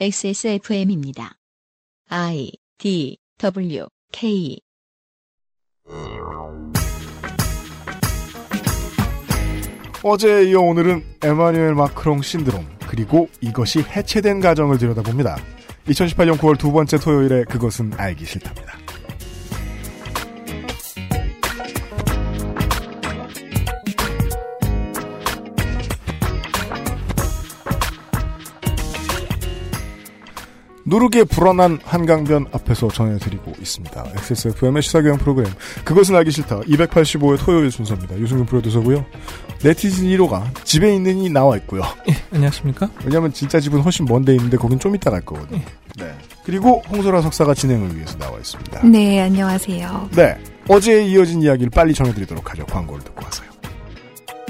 XSFM입니다. I D W K 어제 이어 오늘은 에마뉴엘 마크롱 신드롬 그리고 이것이 해체된 가정을 들여다봅니다. 2018년 9월 두 번째 토요일에 그것은 알기 싫답니다. 누르게 불어난 한강변 앞에서 전해드리고 있습니다. XSFM의 시사교양 프로그램 그것은 알기 싫다 285회 토요일 순서입니다. 유승균 프로듀서고요. 네티즌 1호가 집에 있는 이 나와 있고요. 예, 안녕하십니까? 왜냐하면 진짜 집은 훨씬 먼데 있는데 거긴 좀 이따 갈 거거든요. 네. 그리고 홍소라 석사가 진행을 위해서 나와 있습니다. 네, 안녕하세요. 네. 어제에 이어진 이야기를 빨리 전해드리도록 하죠. 광고를 듣고 와서요.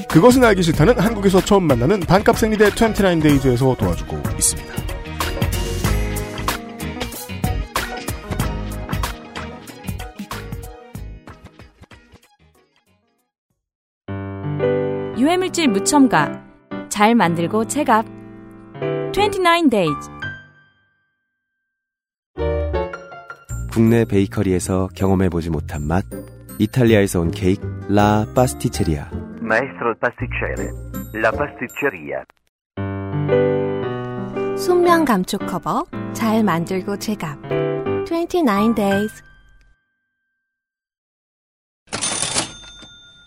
그것은 알기 싫다는 한국에서 처음 만나는 반값 생리대 29데이즈에서 도와주고 있습니다. 유해물질 무첨가. 잘 만들고 체갑 29 days. 국내 베이커리에서 경험해보지 못한 맛. 이탈리아에서 온 케이크 라 파스티체리아. Maestro il pasticcere, la pasticceria. 순면 감촉 커버 잘 만들고 제갑 29 days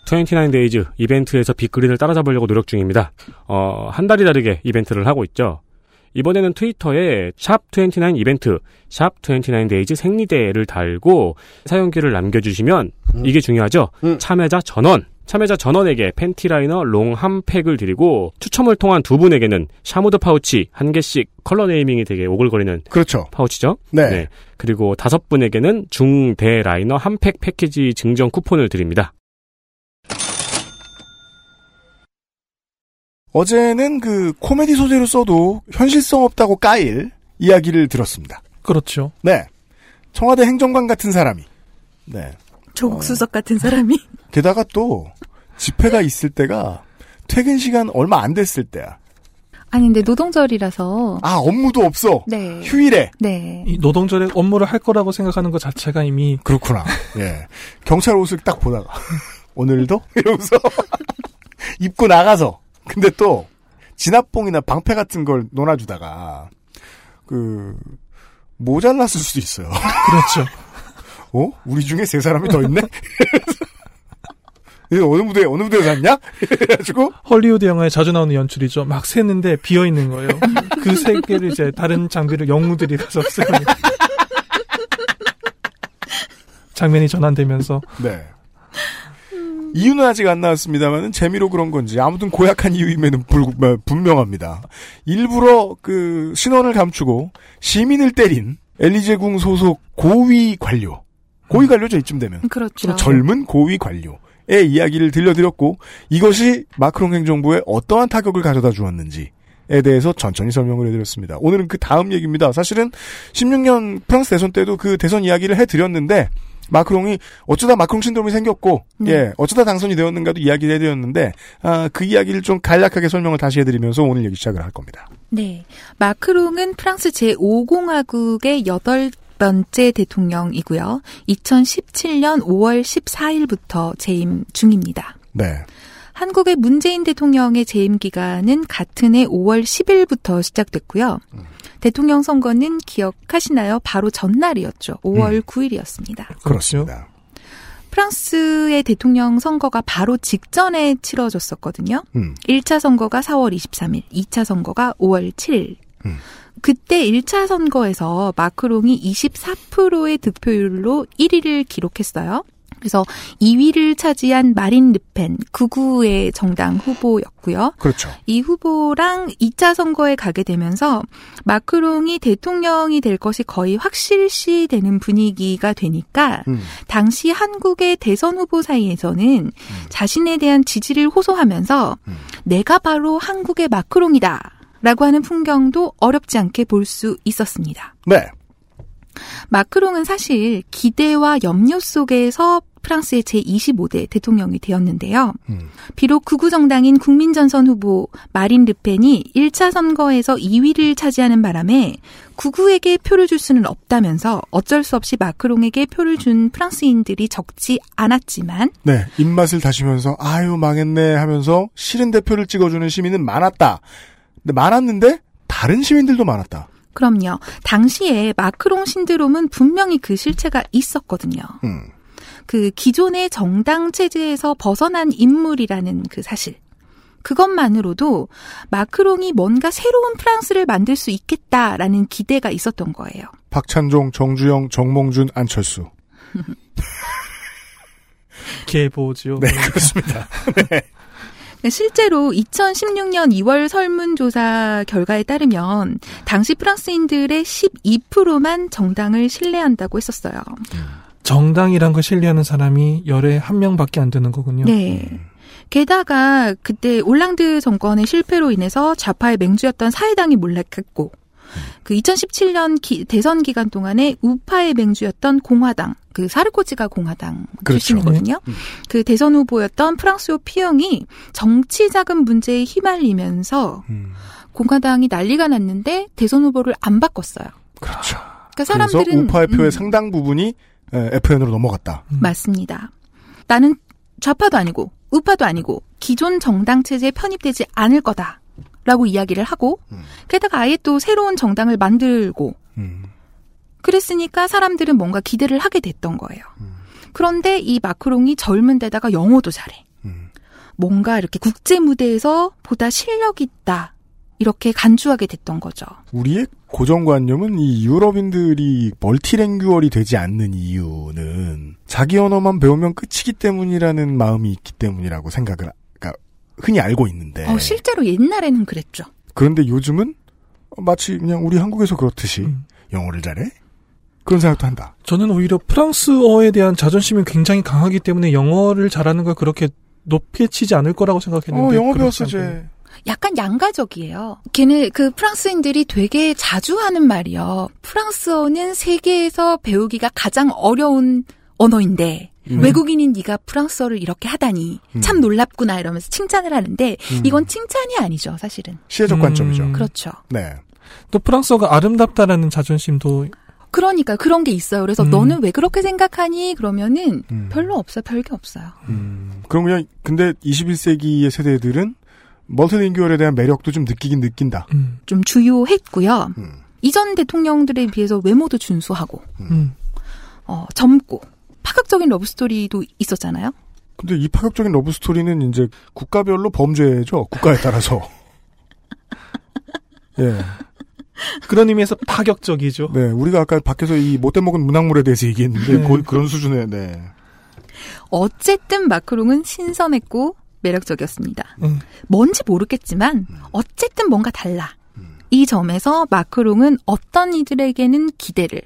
29데이즈 이벤트에서 빅그린을 따라잡으려고 노력 중입니다. 어, 한 달이 다르게 이벤트를 하고 있죠. 이번에는 트위터에 샵29 이벤트, 샵29 데이즈 생리대를 달고 사용기를 남겨주시면 이게 중요하죠. 음. 참여자 전원. 참여자 전원에게 팬티 라이너 long 한 팩을 드리고 추첨을 통한 두 분에게는 샤무드 파우치 한 개씩 color naming이 되게 오글거리는 그렇죠. 파우치죠. 네. 그리고 다섯 분에게는 중대 라이너 한 팩 패키지 증정 쿠폰을 드립니다. 어제는 그 코미디 소재로 써도 현실성 없다고 까일 이야기를 들었습니다. 그렇죠. 네. 청와대 행정관 같은 사람이. 네. 조국 수석 같은 사람이 게다가 또 집회가 있을 때가 퇴근 시간 얼마 안 됐을 때야. 아니 근데 노동절이라서 아, 업무도 없어. 네. 휴일에. 네. 이 노동절에 업무를 할 거라고 생각하는 것 자체가 이미 그렇구나. 예. 경찰 옷을 딱 보다가 오늘도 이러면서 입고 나가서 근데 또 진압봉이나 방패 같은 걸 논아주다가 그 모자랐을 수도 있어요. 그렇죠. 어? 우리 중에 세 사람이 더 있네? 이거 어느 무대에, 어느 무대에 샀냐? 그래가지고, 헐리우드 영화에 자주 나오는 연출이죠. 막 샜는데 비어 있는 거예요. 그 세 개를 이제 다른 장비를 영웅들이 가서 쓰는 장면이 전환되면서 네. 이유는 아직 안 나왔습니다만은 재미로 그런 건지 아무튼 고약한 이유임에는 불, 뭐, 분명합니다. 일부러 그 신원을 감추고 시민을 때린 엘리제궁 소속 고위 관료, 고위 관료죠 이쯤 되면 그렇죠. 젊은 고위 관료 의 이야기를 들려드렸고 이것이 마크롱 행정부에 어떠한 타격을 가져다 주었는지. 에 대해서 천천히 설명을 해드렸습니다. 오늘은 그 다음 얘기입니다. 사실은 16년 프랑스 대선 때도 그 대선 이야기를 해드렸는데 마크롱이 어쩌다 마크롱 신드롬이 생겼고 네. 예 어쩌다 당선이 되었는가도 이야기를 해드렸는데 아, 그 이야기를 좀 간략하게 설명을 다시 해드리면서 오늘 얘기 시작을 할 겁니다. 네. 마크롱은 프랑스 제5공화국의 여덟 번째 대통령이고요. 2017년 5월 14일부터 재임 중입니다. 네, 한국의 문재인 대통령의 재임 기간은 같은 해 5월 10일부터 시작됐고요. 대통령 선거는 기억하시나요? 바로 전날이었죠. 5월 9일이었습니다. 그렇습니다. 프랑스의 대통령 선거가 바로 직전에 치러졌었거든요. 음, 1차 선거가 4월 23일, 2차 선거가 5월 7일. 음. 그때 1차 선거에서 마크롱이 24%의 득표율로 1위를 기록했어요. 그래서 2위를 차지한 마린 르펜 극우의 정당 후보였고요. 그렇죠. 이 후보랑 2차 선거에 가게 되면서 마크롱이 대통령이 될 것이 거의 확실시 되는 분위기가 되니까 음, 당시 한국의 대선 후보 사이에서는 자신에 대한 지지를 호소하면서 음. 내가 바로 한국의 마크롱이다. 라고 하는 풍경도 어렵지 않게 볼 수 있었습니다. 네, 마크롱은 사실 기대와 염려 속에서 프랑스의 제25대 대통령이 되었는데요. 음. 비록 극우 정당인 국민전선 후보 마린 르펜이 1차 선거에서 2위를 차지하는 바람에 극우에게 표를 줄 수는 없다면서 어쩔 수 없이 마크롱에게 표를 준 프랑스인들이 적지 않았지만 네, 입맛을 다시면서 아유 망했네 하면서 싫은 대표를 찍어주는 시민은 많았다. 근데 많았는데 다른 시민들도 많았다. 그럼요. 당시에 마크롱 신드롬은 분명히 그 실체가 있었거든요. 음. 그 기존의 정당 체제에서 벗어난 인물이라는 그 사실. 그것만으로도 마크롱이 뭔가 새로운 프랑스를 만들 수 있겠다라는 기대가 있었던 거예요. 박찬종, 정주영, 정몽준, 안철수. 개보죠. 네, 그렇습니다. 실제로 2016년 2월 설문조사 결과에 따르면 당시 프랑스인들의 12%만 정당을 신뢰한다고 했었어요. 정당이란 걸 신뢰하는 사람이 열에 한 명밖에 안 되는 거군요. 네. 게다가 그때 올랑드 정권의 실패로 인해서 좌파의 맹주였던 사회당이 몰락했고 그 2017년 기- 대선 기간 동안에 우파의 맹주였던 공화당, 그 사르코지가 공화당 그렇죠. 출신이거든요. 그 대선 후보였던 프랑스오 피영이 정치 자금 문제에 휘말리면서 음. 공화당이 난리가 났는데 대선 후보를 안 바꿨어요. 그렇죠. 그러니까 사람들은 우파의 표의 음, 상당 부분이 에, FN으로 넘어갔다. 맞습니다. 나는 좌파도 아니고 우파도 아니고 기존 정당 체제에 편입되지 않을 거다 라고 이야기를 하고 음. 게다가 아예 또 새로운 정당을 만들고 음. 그랬으니까 사람들은 뭔가 기대를 하게 됐던 거예요. 음. 그런데 이 마크롱이 젊은 데다가 영어도 잘해. 음. 뭔가 이렇게 국제 무대에서 보다 실력 있다. 이렇게 간주하게 됐던 거죠. 우리의 고정관념은 이 유럽인들이 멀티랭규얼이 되지 않는 이유는 자기 언어만 배우면 끝이기 때문이라는 마음이 있기 때문이라고 생각을 그러니까 흔히 알고 있는데 어, 실제로 옛날에는 그랬죠. 그런데 요즘은 마치 그냥 우리 한국에서 그렇듯이 음. 영어를 잘해 그런 생각도 한다. 저는 오히려 프랑스어에 대한 자존심이 굉장히 강하기 때문에 영어를 잘하는 걸 그렇게 높게 치지 않을 거라고 생각했는데 어 영어 배웠어. 쟤. 약간 양가적이에요. 걔네 그 프랑스인들이 되게 자주 하는 말이요. 프랑스어는 세계에서 배우기가 가장 어려운 언어인데 음. 외국인인 네가 프랑스어를 이렇게 하다니 음. 참 놀랍구나 이러면서 칭찬을 하는데 음. 이건 칭찬이 아니죠, 사실은. 시혜적 음. 관점이죠. 그렇죠. 네. 또 프랑스어가 아름답다라는 자존심도 그러니까 그런 게 있어요. 그래서 음. 너는 왜 그렇게 생각하니? 그러면은 음. 별로 없어요. 별게 없어요. 음. 그럼 그냥 근데 21세기의 세대들은 multilingual에 대한 매력도 좀 느끼긴 느낀다. 음, 좀 주요했고요. 음. 이전 대통령들에 비해서 외모도 준수하고 음. 어, 젊고 파격적인 러브스토리도 있었잖아요. 근데 이 파격적인 러브 스토리는 이제 국가별로 범죄죠. 국가에 따라서. 예. 그런 의미에서 파격적이죠. 네. 우리가 아까 밖에서 이 못돼 먹은 문학물에 대해서 얘기했는데 네. 거의 그런 수준의 네. 어쨌든 마크롱은 신선했고 매력적이었습니다. 음. 뭔지 모르겠지만 어쨌든 뭔가 달라. 이 점에서 마크롱은 어떤 이들에게는 기대를,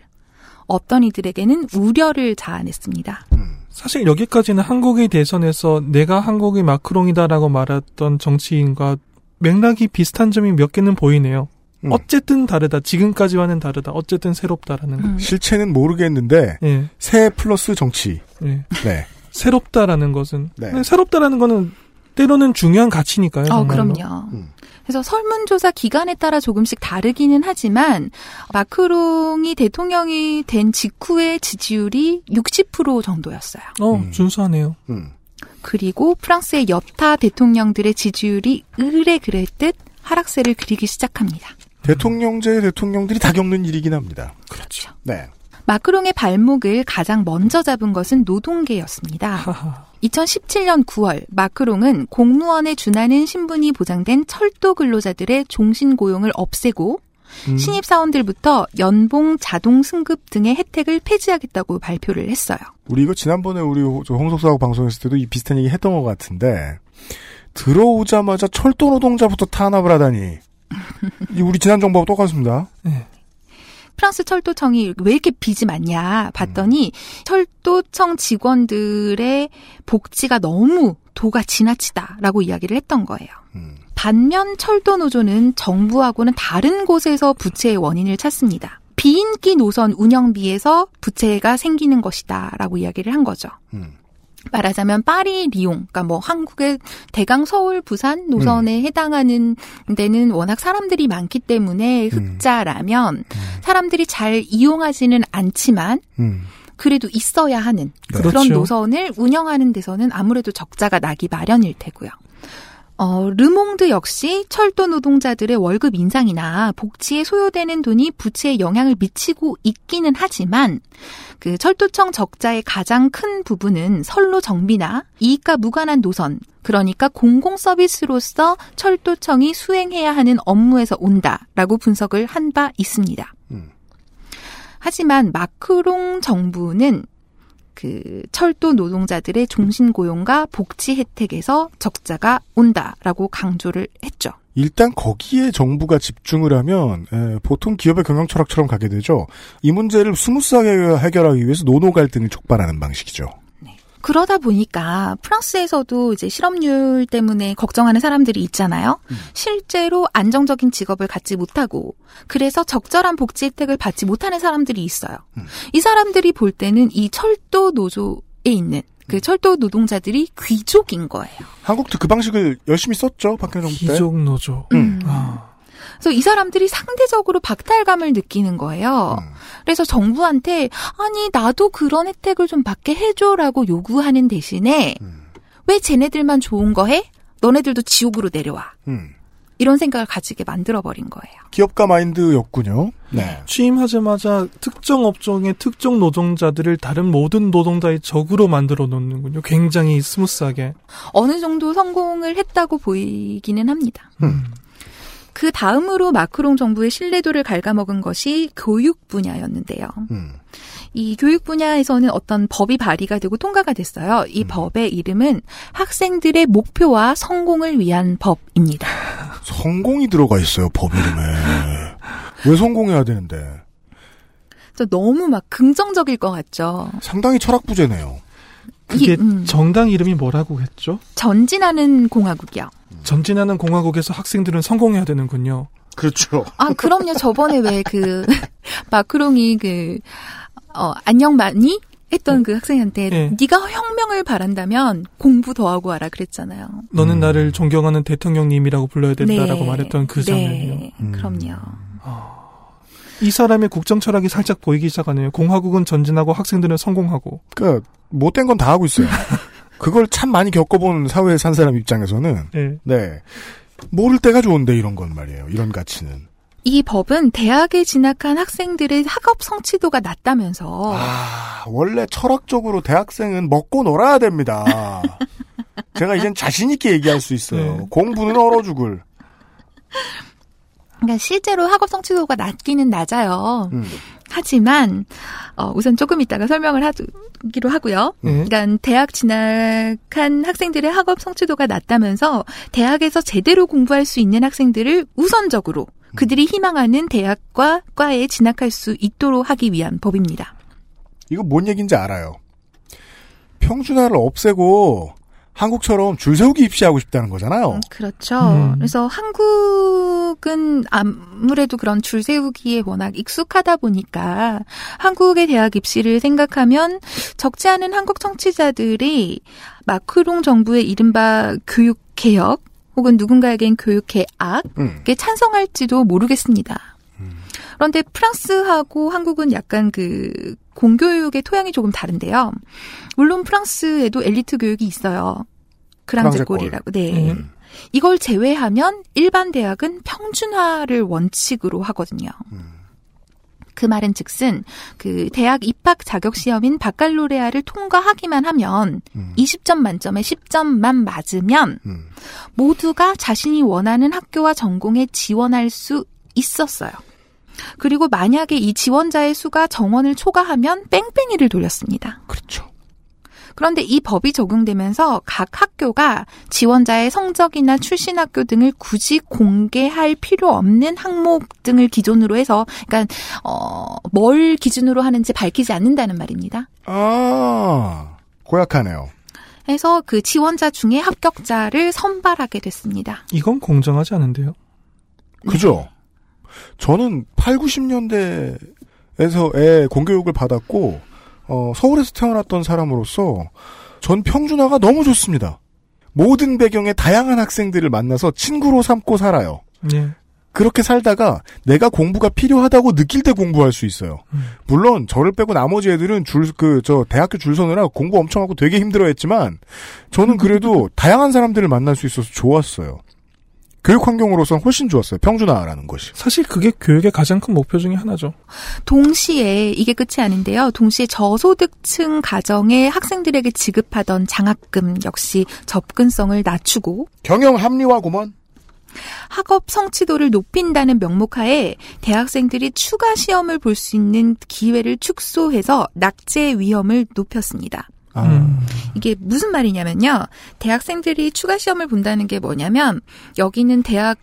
어떤 이들에게는 우려를 자아냈습니다. 사실 여기까지는 한국의 대선에서 내가 한국의 마크롱이다라고 말했던 정치인과 맥락이 비슷한 점이 몇 개는 보이네요. 음. 어쨌든 다르다. 지금까지와는 다르다. 어쨌든 새롭다라는 거. 음. 실체는 모르겠는데 예, 새 플러스 정치. 예. 네. 새롭다라는 것은 네. 네, 새롭다라는 거는 때로는 중요한 가치니까요. 어, 정말로. 그럼요. 음. 그래서 설문조사 기간에 따라 조금씩 다르기는 하지만 마크롱이 대통령이 된 직후의 지지율이 60% 정도였어요. 어, 음. 준수하네요. 음. 그리고 프랑스의 여타 대통령들의 지지율이 의뢰 그랬듯 하락세를 그리기 시작합니다. 대통령제 대통령들이 다 겪는 일이긴 합니다. 그렇죠. 네. 마크롱의 발목을 가장 먼저 잡은 것은 노동계였습니다. 하하. 2017년 9월 마크롱은 공무원에 준하는 신분이 보장된 철도 근로자들의 종신 고용을 없애고 음. 신입 사원들부터 연봉, 자동 승급 등의 혜택을 폐지하겠다고 발표를 했어요. 우리 이거 지난번에 우리 홍석사하고 방송했을 때도 이 비슷한 얘기 했던 것 같은데 들어오자마자 철도 노동자부터 탄압을 하다니 이 우리 지난 정부하고 똑같습니다. 프랑스 철도청이 왜 이렇게 빚이 많냐 봤더니 철도청 직원들의 복지가 너무 도가 지나치다라고 이야기를 했던 거예요. 음. 반면 철도 노조는 정부하고는 다른 곳에서 부채의 원인을 찾습니다. 비인기 노선 운영비에서 부채가 생기는 것이다라고 이야기를 한 거죠. 음. 말하자면 파리, 리옹, 그러니까 뭐 한국의 대강 서울, 부산 노선에 해당하는 데는 워낙 사람들이 많기 때문에 흑자라면 사람들이 잘 이용하지는 않지만 음. 그래도 있어야 하는 네. 그런 그렇죠. 노선을 운영하는 데서는 아무래도 적자가 나기 마련일 테고요. 어, 르몽드 역시 철도 노동자들의 월급 인상이나 복지에 소요되는 돈이 부채에 영향을 미치고 있기는 하지만 그 철도청 적자의 가장 큰 부분은 선로 정비나 이익과 무관한 노선 그러니까 공공 서비스로서 철도청이 수행해야 하는 업무에서 온다라고 분석을 한 바 있습니다. 음. 하지만 마크롱 정부는 그 철도 노동자들의 종신 고용과 복지 혜택에서 적자가 온다라고 강조를 했죠. 일단 거기에 정부가 집중을 하면 에, 보통 기업의 경영 철학처럼 가게 되죠. 이 문제를 스무스하게 해결하기 위해서 노노 갈등을 촉발하는 방식이죠. 그러다 보니까 프랑스에서도 이제 실업률 때문에 걱정하는 사람들이 있잖아요. 실제로 안정적인 직업을 갖지 못하고 그래서 적절한 복지 혜택을 받지 못하는 사람들이 있어요. 이 사람들이 볼 때는 이 철도 노조에 있는 그 철도 노동자들이 귀족인 거예요. 한국도 그 방식을 열심히 썼죠. 박근혜 정부 때. 귀족 노조. 음. 아, 그래서 이 사람들이 상대적으로 박탈감을 느끼는 거예요. 음. 그래서 정부한테 아니 나도 그런 혜택을 좀 받게 해줘라고 요구하는 대신에 음. 왜 쟤네들만 좋은 거 해? 너네들도 지옥으로 내려와. 음. 이런 생각을 가지게 만들어버린 거예요. 기업가 마인드였군요. 네. 취임하자마자 특정 업종의 특정 노동자들을 다른 모든 노동자의 적으로 만들어 놓는군요. 굉장히 smooth하게. 어느 정도 성공을 했다고 보이기는 합니다. 음. 그 다음으로 마크롱 정부의 신뢰도를 갉아먹은 것이 교육 분야였는데요. 음. 이 교육 분야에서는 어떤 법이 발의가 되고 통과가 됐어요. 이 법의 이름은 학생들의 목표와 성공을 위한 법입니다. 성공이 들어가 있어요. 법 이름에. 왜 성공해야 되는데? 너무 막 긍정적일 것 같죠. 상당히 철학 부재네요. 그게 이, 음, 정당 이름이 뭐라고 했죠? 전진하는 공화국이요. 전진하는 공화국에서 학생들은 성공해야 되는군요. 그렇죠. 아, 그럼요. 저번에 왜 그 마크롱이 그 어, 안녕 많이 했던 그 학생한테 네. 네가 혁명을 바란다면 공부 더 하고 와라 그랬잖아요. 너는 음. 나를 존경하는 대통령님이라고 불러야 된다라고 네. 말했던 그 장면이요. 네, 음. 그럼요. 이 사람의 국정 철학이 살짝 보이기 시작하네요. 공화국은 전진하고 학생들은 성공하고. 그러니까 못된 건 다 하고 있어요. 그걸 참 많이 겪어본 사회에 산 사람 입장에서는 예. 네 모를 때가 좋은데 이런 건 말이에요. 이런 가치는. 이 법은 대학에 진학한 학생들의 학업 성취도가 낮다면서 아 원래 철학적으로 대학생은 먹고 놀아야 됩니다. 제가 이젠 자신 있게 얘기할 수 있어요. 네. 공부는 얼어 죽을. 그러니까 실제로 학업 성취도가 낮기는 낮아요. 음. 하지만 어, 우선 조금 이따가 설명을 하기로 하고요. 예. 그러니까 대학 진학한 학생들의 학업 성취도가 낮다면서 대학에서 제대로 공부할 수 있는 학생들을 우선적으로 그들이 희망하는 대학과 과에 진학할 수 있도록 하기 위한 법입니다. 이거 뭔 얘기인지 알아요. 평준화를 없애고 한국처럼 줄 세우기 입시하고 싶다는 거잖아요. 음, 그렇죠. 음. 그래서 한국은 아무래도 그런 줄 세우기에 워낙 익숙하다 보니까 한국의 대학 입시를 생각하면 적지 않은 한국 청취자들이 마크롱 정부의 이른바 교육 개혁 혹은 누군가에겐 교육 개악 음. 에 찬성할지도 모르겠습니다. 그런데 프랑스하고 한국은 약간 그 공교육의 토양이 조금 다른데요. 물론 프랑스에도 엘리트 교육이 있어요. 그랑제골이라고. 네. 음. 이걸 제외하면 일반 대학은 평준화를 원칙으로 하거든요. 그 말은 즉슨 그 대학 입학 자격 시험인 바칼로레아를 통과하기만 하면 음. 20점 만점에 10점만 맞으면 음. 모두가 자신이 원하는 학교와 전공에 지원할 수 있었어요. 그리고 만약에 이 지원자의 수가 정원을 초과하면 뺑뺑이를 돌렸습니다. 그렇죠. 그런데 이 법이 적용되면서 각 학교가 지원자의 성적이나 출신 학교 등을 굳이 공개할 필요 없는 항목 등을 기준으로 해서, 그러니까 어, 뭘 기준으로 하는지 밝히지 않는다는 말입니다. 아 고약하네요. 해서 그 지원자 중에 합격자를 선발하게 됐습니다. 이건 공정하지 않은데요. 그죠? 저는 8, 90년대에서의 공교육을 받았고, 어, 서울에서 태어났던 사람으로서, 전 평준화가 너무 좋습니다. 모든 배경의 다양한 학생들을 만나서 친구로 삼고 살아요. 예. 그렇게 살다가 내가 공부가 필요하다고 느낄 때 공부할 수 있어요. 물론 저를 빼고 나머지 애들은 줄 그 저 대학교 줄 서느라 공부 엄청 하고 되게 힘들어했지만 저는 그래도 다양한 사람들을 만날 수 있어서 좋았어요. 교육 환경으로서는 훨씬 좋았어요. 평준화라는 것이. 사실 그게 교육의 가장 큰 목표 중에 하나죠. 동시에 이게 끝이 아닌데요. 동시에 저소득층 가정의 학생들에게 지급하던 장학금 역시 접근성을 낮추고 경영 합리화구먼. 학업 성취도를 높인다는 명목하에 대학생들이 추가 시험을 볼 수 있는 기회를 축소해서 낙제 위험을 높였습니다. 아, 음. 이게 무슨 말이냐면요. 대학생들이 추가 시험을 본다는 게 뭐냐면 여기는 대학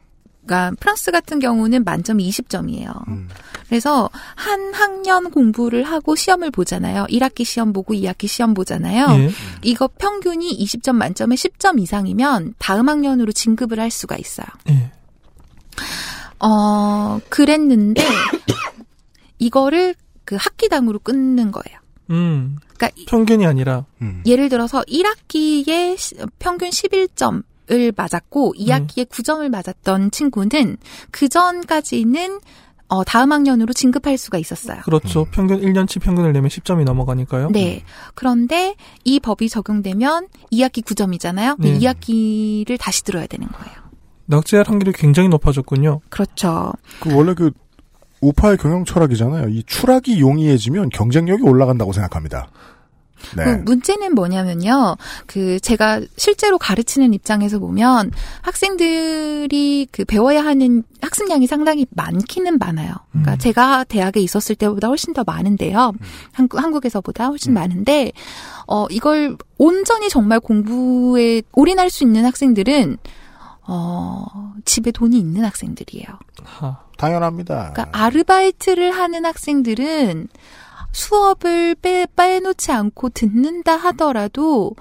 가 프랑스 같은 경우는 만점 20점이에요. 음. 그래서 한 학년 공부를 하고 시험을 보잖아요. 1학기 시험 보고 2학기 시험 보잖아요. 예. 이거 평균이 20점 만점에 10점 이상이면 다음 학년으로 진급을 할 수가 있어요. 예. 어, 그랬는데 이거를 그 학기당으로 끊는 거예요. 음. 그러니까 이- 편견이 아니라 음. 예를 들어서 1학기에 시- 평균 11점 을 맞았고 2학기에 9점을 맞았던 친구는 그 전까지는 어, 다음 학년으로 진급할 수가 있었어요. 그렇죠. 평균 1년치 평균을 내면 10점이 넘어가니까요. 네. 그런데 이 법이 적용되면 2학기 9점이잖아요. 네. 2학기를 다시 들어야 되는 거예요. 낙제할 확률이 굉장히 높아졌군요. 그렇죠. 그 원래 그 우파의 경영 철학이잖아요. 이 추락이 용이해지면 경쟁력이 올라간다고 생각합니다. 네. 그 문제는 뭐냐면요. 그 제가 실제로 가르치는 입장에서 보면 학생들이 그 배워야 하는 학습량이 상당히 많기는 많아요. 그러니까 음. 제가 대학에 있었을 때보다 훨씬 더 많은데요. 한국 한국에서보다 훨씬 많은데 어 이걸 온전히 정말 공부에 올인할 수 있는 학생들은 어 집에 돈이 있는 학생들이에요. 하. 당연합니다. 그러니까 아르바이트를 하는 학생들은 수업을 빼, 빼놓지 않고 듣는다 하더라도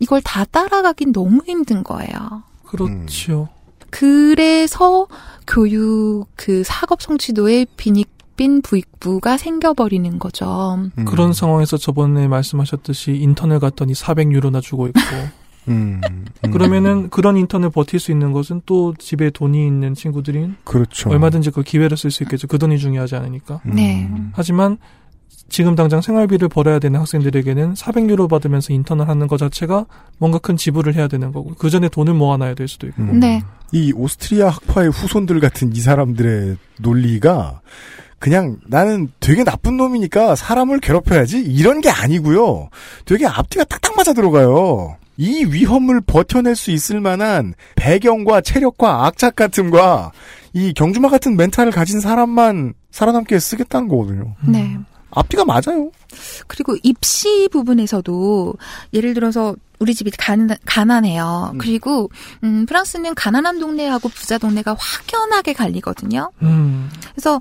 이걸 다 따라가긴 너무 힘든 거예요. 그렇죠. 그래서 교육 그 사업 성취도에 빈익빈 부익부가 생겨버리는 거죠. 음. 그런 상황에서 저번에 말씀하셨듯이 인턴을 갔더니 400유로나 주고 있고 음, 음. 그러면은 그런 인턴을 버틸 수 있는 것은 또 집에 돈이 있는 친구들이 그렇죠. 얼마든지 그 기회를 쓸 수 있겠죠. 그 돈이 중요하지 않으니까. 음. 네. 하지만 지금 당장 생활비를 벌어야 되는 학생들에게는 400유로 받으면서 인턴을 하는 것 자체가 뭔가 큰 지불을 해야 되는 거고 그 전에 돈을 모아놔야 될 수도 있고. 음. 네. 이 오스트리아 학파의 후손들 같은 이 사람들의 논리가 그냥 나는 되게 나쁜 놈이니까 사람을 괴롭혀야지 이런 게 아니고요. 되게 앞뒤가 딱딱 맞아 들어가요. 이 위험을 버텨낼 수 있을 만한 배경과 체력과 악착 같음과 이 경주마 같은 멘탈을 가진 사람만 살아남게 쓰겠다는 거거든요. 네. 앞뒤가 맞아요. 그리고 입시 부분에서도 예를 들어서 우리 집이 가난, 가난해요. 그리고 음, 프랑스는 가난한 동네하고 부자 동네가 확연하게 갈리거든요. 음. 그래서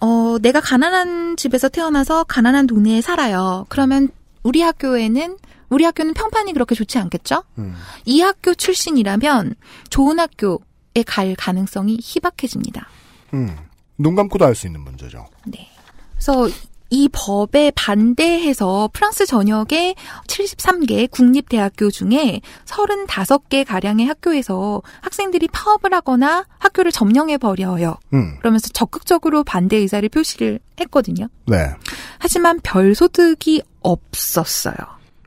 어, 내가 가난한 집에서 태어나서 가난한 동네에 살아요. 그러면 우리 학교에는 우리 학교는 평판이 그렇게 좋지 않겠죠? 음. 이 학교 출신이라면 좋은 학교에 갈 가능성이 희박해집니다. 음. 눈 감고도 알 수 있는 문제죠. 네. 그래서 이 법에 반대해서 프랑스 전역의 73개 국립대학교 중에 35개 가량의 학교에서 학생들이 파업을 하거나 학교를 점령해 버려요. 음. 그러면서 적극적으로 반대 의사를 표시를 했거든요. 네. 하지만 별 소득이 없었어요.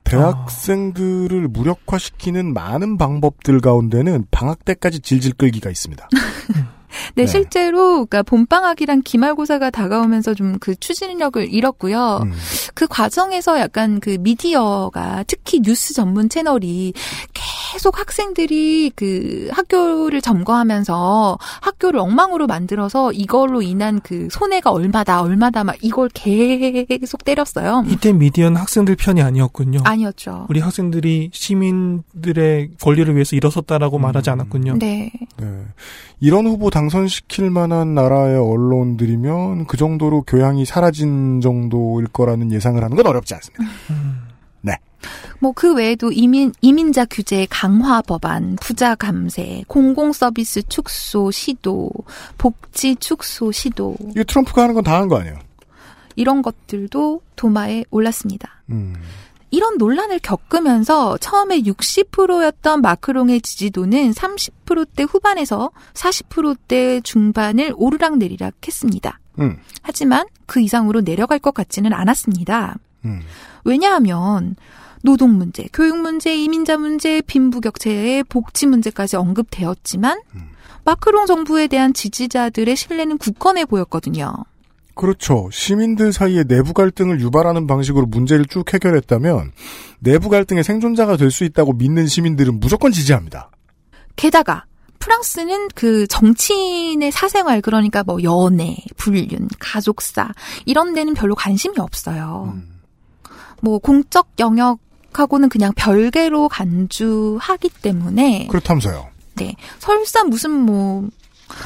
대학생들을 무력화시키는 많은 방법들 가운데는 방학 때까지 질질 끌기가 있습니다. 네, 네. 실제로 그러니까 봄방학이랑 기말고사가 다가오면서 좀 그 추진력을 잃었고요. 음. 그 과정에서 약간 그 미디어가 특히 뉴스 전문 채널이 계속 학생들이 그 학교를 점거하면서 학교를 엉망으로 만들어서 이걸로 인한 그 손해가 얼마다 얼마다 막 이걸 계속 때렸어요. 이때 미디어는 학생들 편이 아니었군요. 아니었죠. 우리 학생들이 시민들의 권리를 위해서 일어섰다라고 말하지 않았군요. 네. 네. 이런 후보 당 선시킬 만한 나라의 언론들이면 그 정도로 교양이 사라진 정도일 거라는 예상을 하는 건 어렵지 않습니다. 뭐그 외에도 이민 이민자 규제 강화 법안, 부자 감세, 공공 서비스 축소 시도, 복지 축소 시도 이거 트럼프가 하는 건 다 한 거 아니에요? 이런 것들도 도마에 올랐습니다. 음. 이런 논란을 겪으면서 처음에 60%였던 마크롱의 지지도는 30%대 후반에서 40%대 중반을 오르락내리락 했습니다. 음, 하지만 그 이상으로 내려갈 것 같지는 않았습니다. 음. 왜냐하면 노동 문제, 교육 문제, 이민자 문제, 빈부격차의 복지 문제까지 언급되었지만 음. 마크롱 정부에 대한 지지자들의 신뢰는 굳건해 보였거든요. 그렇죠. 시민들 사이에 내부 갈등을 유발하는 방식으로 문제를 쭉 해결했다면 내부 갈등의 생존자가 될 수 있다고 믿는 시민들은 무조건 지지합니다. 게다가 프랑스는 그 정치인의 사생활 그러니까 뭐 연애, 불륜, 가족사 이런 데는 별로 관심이 없어요. 음. 뭐 공적 영역하고는 그냥 별개로 간주하기 때문에 그렇다면서요. 네. 설사 무슨 뭐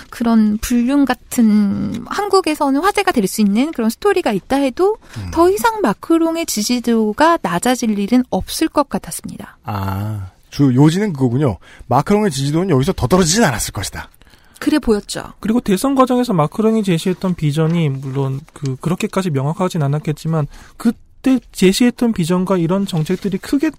그런 불륜 같은 한국에서는 화제가 될 수 있는 그런 스토리가 있다 해도 음. 더 이상 마크롱의 지지도가 낮아질 일은 없을 것 같았습니다. 아, 주 요지는 그거군요. 마크롱의 지지도는 여기서 더 떨어지진 않았을 것이다. 그래 보였죠. 그리고 대선 과정에서 마크롱이 제시했던 비전이 물론 그 그렇게까지 명확하진 않았겠지만 그때 제시했던 비전과 이런 정책들이 크게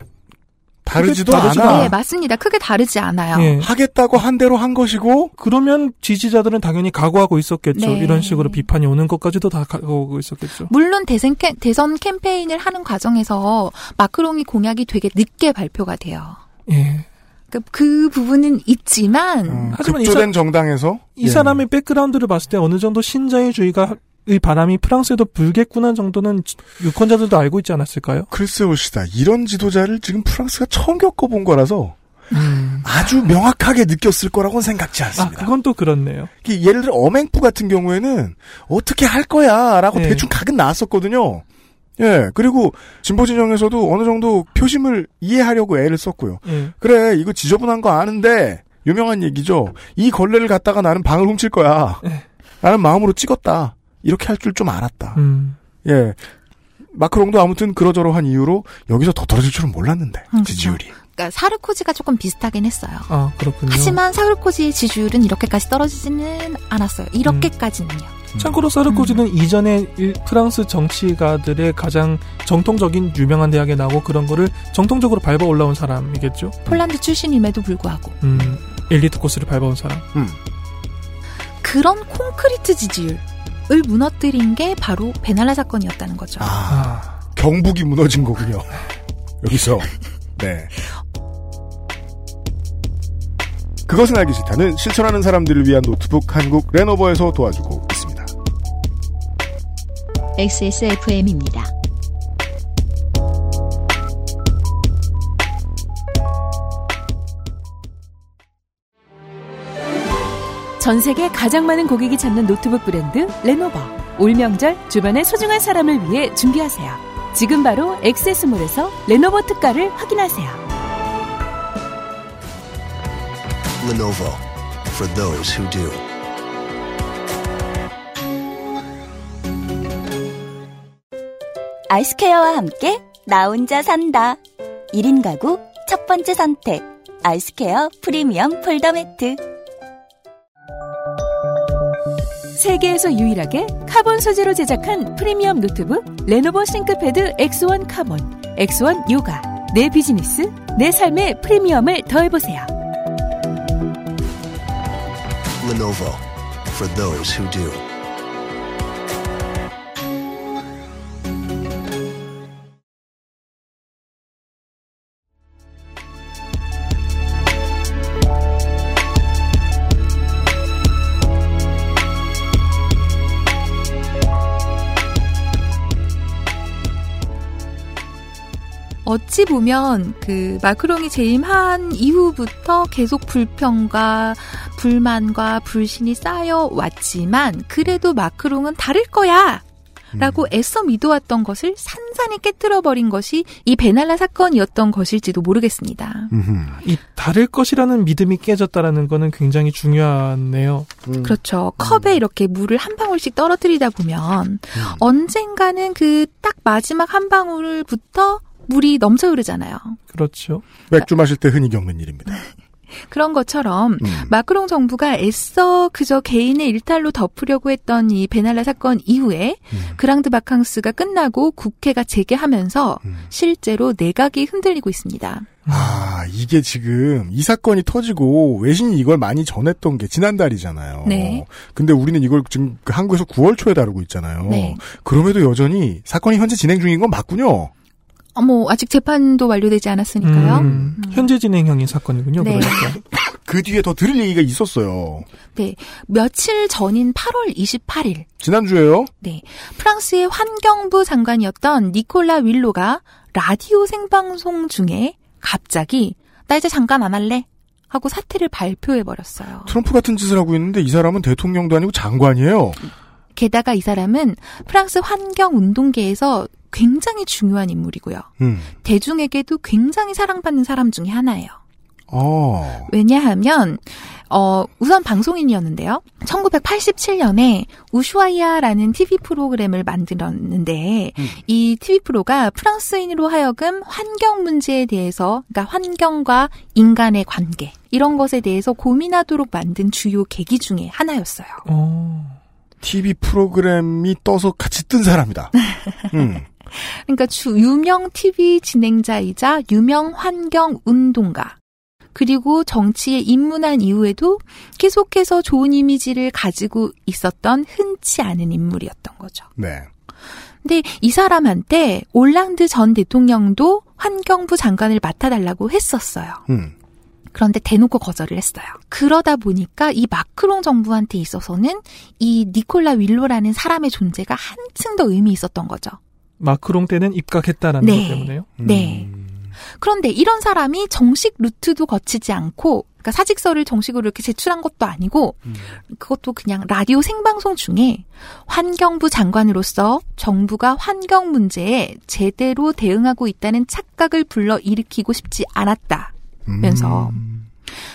다르지도 않아. 네, 맞습니다. 크게 다르지 않아요. 예. 하겠다고 한 대로 한 것이고 그러면 지지자들은 당연히 각오하고 있었겠죠. 네. 이런 식으로 비판이 오는 것까지도 다 각오하고 있었겠죠. 물론 대선, 캠, 대선 캠페인을 하는 과정에서 마크롱이 공약이 되게 늦게 발표가 돼요. 예. 그, 그 부분은 있지만 음, 하지만 이 급조된 정당에서 이 예. 사람의 백그라운드를 봤을 때 어느 정도 신자유주의가 의 바람이 프랑스에도 불겠구나 정도는 유권자들도 알고 있지 않았을까요? 글쎄 오시다. 이런 지도자를 지금 프랑스가 처음 겪어본 거라서 음. 아주 명확하게 느꼈을 거라고는 생각지 아, 않습니다. 그건 또 그렇네요. 그 예를 들어 어맹부 같은 경우에는 어떻게 할 거야라고 네. 대충 각은 나왔었거든요. 예, 그리고 진보 진영에서도 어느 정도 표심을 이해하려고 애를 썼고요. 예. 그래, 이거 지저분한 거 아는데 유명한 얘기죠. 이 걸레를 갖다가 나는 방을 훔칠 거야. 네. 라는 마음으로 찍었다. 이렇게 할 줄 좀 알았다. 음. 예. 마크롱도 아무튼 그러저러한 이유로 여기서 더 떨어질 줄은 몰랐는데 음, 지지율이. 그러니까 사르코지가 조금 비슷하긴 했어요. 아, 그렇군요. 하지만 사르코지의 지지율은 이렇게까지 떨어지지는 않았어요. 이렇게까지는요. 참고로 사르코지는 이전에 일- 프랑스 정치가들의 가장 정통적인 유명한 대학에 나오고 그런 거를 정통적으로 밟아 올라온 사람이겠죠. 폴란드 출신임에도 불구하고 음, 엘리트 코스를 밟아온 사람. 음. 그런 콘크리트 지지율 을 무너뜨린 게 바로 베날라 사건이었다는 거죠. 아, 아, 경북이 무너진 거군요. 여기서. 네. 그것은 알기 싫다는 실천하는 사람들을 위한 노트북 한국 레노버에서 도와주고 있습니다. XSFM입니다. 전 세계 가장 많은 고객이 찾는 노트북 브랜드 레노버. 올 명절 주변의 소중한 사람을 위해 준비하세요. 지금 바로 XS몰에서 레노버 특가를 확인하세요. Lenovo for those who do. 아이스케어와 함께 나 혼자 산다. 1인 가구 첫 번째 선택. 아이스케어 프리미엄 폴더 매트. 세계에서 유일하게 카본 소재로 제작한 프리미엄 노트북 레노버 싱크패드 X1 카본, X1 요가. 내 비즈니스, 내 삶의 프리미엄을 더해보세요. Lenovo for those who do. 어찌 보면 그 마크롱이 재임한 이후부터 계속 불평과 불만과 불신이 쌓여 왔지만 그래도 마크롱은 다를 거야. 라고 애써 믿어왔던 것을 산산히 깨뜨려 버린 것이 이 베날라 사건이었던 것일지도 모르겠습니다. 이 다를 것이라는 믿음이 깨졌다라는 거는 굉장히 중요하네요. 음. 그렇죠. 컵에 이렇게 물을 한 방울씩 떨어뜨리다 보면 언젠가는 그 딱 마지막 한 방울부터 물이 넘쳐 흐르잖아요. 그렇죠. 맥주 마실 때 흔히 겪는 일입니다. 그런 것처럼 음. 마크롱 정부가 애써 그저 개인의 일탈로 덮으려고 했던 이 베날라 사건 이후에 음. 그랑드 바캉스가 끝나고 국회가 재개하면서 음. 실제로 내각이 흔들리고 있습니다. 아, 이게 지금 이 사건이 터지고 외신이 이걸 많이 전했던 게 지난달이잖아요. 네. 근데 우리는 이걸 지금 그 한국에서 9월 초에 다루고 있잖아요. 네. 그럼에도 여전히 사건이 현재 진행 중인 건 맞군요. 어머 아직 재판도 완료되지 않았으니까요. 음, 현재 진행형인 사건이군요. 네. 그러니까. 그 뒤에 더 들을 얘기가 있었어요. 네. 며칠 전인 8월 28일 지난주에요. 네. 프랑스의 환경부 장관이었던 니콜라 윌로가 라디오 생방송 중에 갑자기 나 이제 잠깐 안 할래 하고 사퇴를 발표해 버렸어요. 트럼프 같은 짓을 하고 있는데 이 사람은 대통령도 아니고 장관이에요. 게다가 이 사람은 프랑스 환경 운동계에서 굉장히 중요한 인물이고요. 음. 대중에게도 굉장히 사랑받는 사람 중에 하나예요. 어. 왜냐하면 어 우선 방송인이었는데요. 1987년에 우슈아이아라는 TV 프로그램을 만들었는데 음. 이 TV 프로가 프랑스인으로 하여금 환경 문제에 대해서 그러니까 환경과 인간의 관계 이런 것에 대해서 고민하도록 만든 주요 계기 중에 하나였어요. 어. TV 프로그램이 떠서 같이 뜬 사람이다. 음. 그러니까 주 유명 TV 진행자이자 유명 환경 운동가. 그리고 정치에 입문한 이후에도 계속해서 좋은 이미지를 가지고 있었던 흔치 않은 인물이었던 거죠. 네. 근데 이 사람한테 올랑드 전 대통령도 환경부 장관을 맡아달라고 했었어요. 음. 그런데 대놓고 거절을 했어요. 그러다 보니까 이 마크롱 정부한테 있어서는 이 니콜라 윌로라는 사람의 존재가 한층 더 의미 있었던 거죠. 마크롱 때는 입각했다라는 네. 것 때문에요. 네. 그런데 이런 사람이 정식 루트도 거치지 않고, 그러니까 사직서를 정식으로 이렇게 제출한 것도 아니고, 그것도 그냥 라디오 생방송 중에 환경부 장관으로서 정부가 환경 문제에 제대로 대응하고 있다는 착각을 불러 일으키고 싶지 않았다면서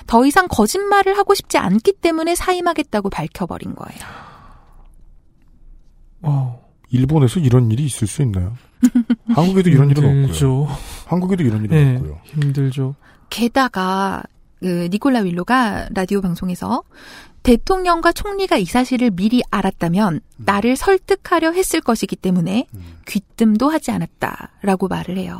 더 이상 거짓말을 하고 싶지 않기 때문에 사임하겠다고 밝혀버린 거예요. 어. 일본에서 이런 일이 있을 수 있나요? 한국에도 이런 일은 없고요. 힘들죠. 한국에도 이런 일은 네, 없고요. 힘들죠. 게다가 그 니콜라 윌로가 라디오 방송에서 대통령과 총리가 이 사실을 미리 알았다면 나를 설득하려 했을 것이기 때문에 귀뜸도 하지 않았다라고 말을 해요.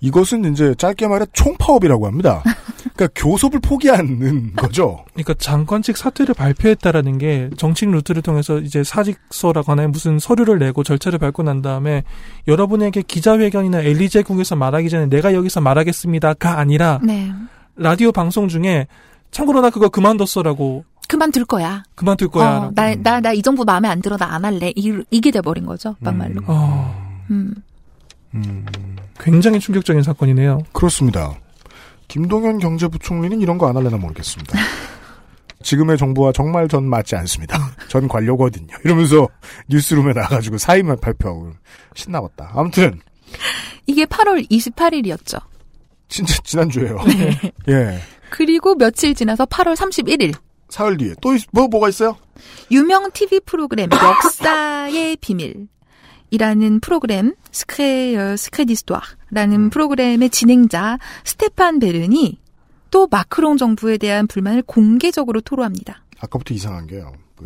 이것은 이제 짧게 말해 총파업이라고 합니다. 그러니까 교섭을 포기하는 거죠. 그러니까 장관직 사퇴를 발표했다라는 게 정식 루트를 통해서 이제 사직서라고 하나요? 무슨 서류를 내고 절차를 밟고 난 다음에 여러분에게 기자회견이나 엘리제궁에서 말하기 전에 내가 여기서 말하겠습니다가 아니라 네. 라디오 방송 중에 참고로 나 그거 그만뒀어라고 그만둘 거야. 그만둘 거야. 어, 나, 나, 나 이 정부 마음에 안 들어. 나 안 할래. 이, 이게 돼 버린 거죠. 막말로. 어, 음. 굉장히 충격적인 사건이네요. 그렇습니다. 김동연 경제부총리는 이런 거 안 할래나 모르겠습니다. 지금의 정부와 정말 전 맞지 않습니다. 전 관료거든요. 이러면서 뉴스룸에 나가지고 사임을 발표하고 신나봤다. 아무튼 이게 8월 28일이었죠. 진짜 지난주에요. 네. 예. 그리고 며칠 지나서 8월 31일. 사흘 뒤에 또 뭐 뭐가 있어요? 유명 TV 프로그램 역사의 비밀. 이라는 프로그램 Secrets 어, Secrets d'Histoire라는 프로그램의 진행자 스테판 베른이 또 마크롱 정부에 대한 불만을 공개적으로 토로합니다. 아까부터 이상한 게요. 그,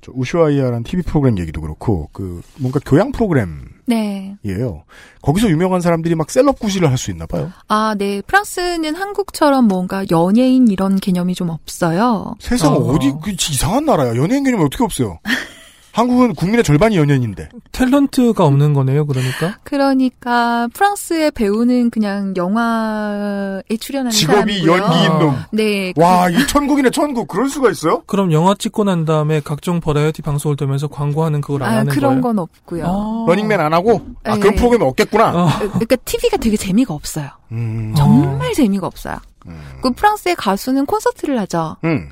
저 우슈아이아라는 TV 프로그램 얘기도 그렇고, 그, 뭔가 교양 프로그램이에요. 네. 거기서 유명한 사람들이 막 셀럽 구실을 할 수 있나 봐요. 아, 네. 프랑스는 한국처럼 뭔가 연예인 이런 개념이 좀 없어요. 세상 어. 디 그, 이상한 나라야. 연예인 개념이 어떻게 없어요? 한국은 국민의 절반이 연예인인데. 탤런트가 없는 거네요, 그러니까? 그러니까 프랑스의 배우는 그냥 영화에 출연하는 직업이. 연기인 놈. 네. 와, 이 천국이네 천국. 그럴 수가 있어요? 그럼 영화 찍고 난 다음에 각종 버라이어티 방송을 들면서 광고하는 그걸 안 아, 하는 그런 거예요? 건 없고요. 아. 러닝맨 안 하고? 아, 네. 그런 프로그램이 없겠구나. 어. 그러니까 TV가 되게 재미가 없어요. 음. 정말 재미가 없어요. 그 프랑스의 가수는 콘서트를 하죠. 음.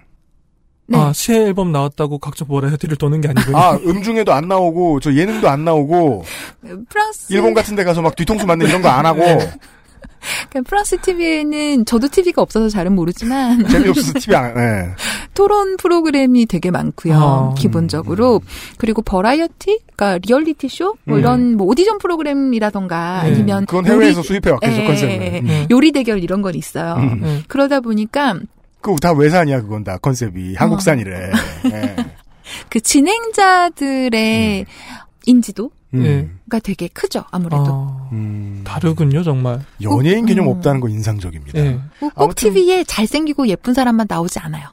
네. 아, 새 앨범 나왔다고 각종 버라이어티를 도는 게 아니군요. 아, 음중에도 안 나오고, 저 예능도 안 나오고, 프랑스 일본 같은 데 가서 막 뒤통수 맞는 이런 거 안 하고, 그러니까 프랑스 TV에는 저도 TV가 없어서 잘은 모르지만 재미없어서 TV 안, 네. 토론 프로그램이 되게 많고요. 아, 기본적으로 그리고 버라이어티, 그러니까 리얼리티 쇼, 뭐 음. 이런 뭐 오디션 프로그램이라던가 네. 아니면 그건 해외에서 수입해 왔겠죠, 예, 컨셉은. 예, 예. 네. 요리 대결 이런 건 있어요. 음. 네. 그러다 보니까 그거 다 외산이야, 그건 다, 컨셉이. 한국산이래. 예. 그 진행자들의 인지도가 음. 예. 되게 크죠. 아무래도. 아, 음. 다르군요, 정말. 연예인 개념 음. 없다는 거 인상적입니다. 예. 꼭 아무튼- TV에 잘생기고 예쁜 사람만 나오지 않아요.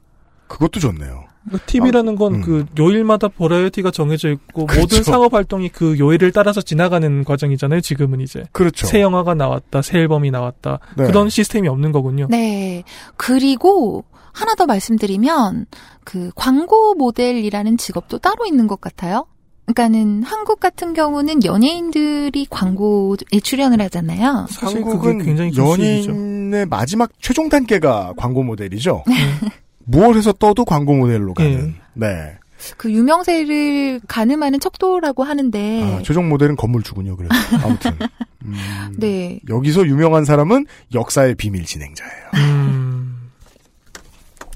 그것도 좋네요. TV라는 건 음. 그 요일마다 버라이어티가 정해져 있고 그렇죠. 모든 상업 활동이 그 요일을 따라서 지나가는 과정이잖아요. 지금은 이제 그렇죠. 새 영화가 나왔다, 새 앨범이 나왔다 네. 그런 시스템이 없는 거군요. 네. 그리고 하나 더 말씀드리면 그 광고 모델이라는 직업도 따로 있는 것 같아요. 그러니까는 한국 같은 경우는 연예인들이 광고에 출연을 하잖아요. 사실 한국은 그게 굉장히. 연예인의 마지막 최종 단계가 광고 모델이죠. 네. 무엇 해서 떠도 광고 모델로 가는. 예. 네. 그 유명세를 가늠하는 척도라고 하는데 아, 최종 모델은 건물주군요. 그래서 아무튼 음, 네. 여기서 유명한 사람은 역사의 비밀 진행자예요. 음,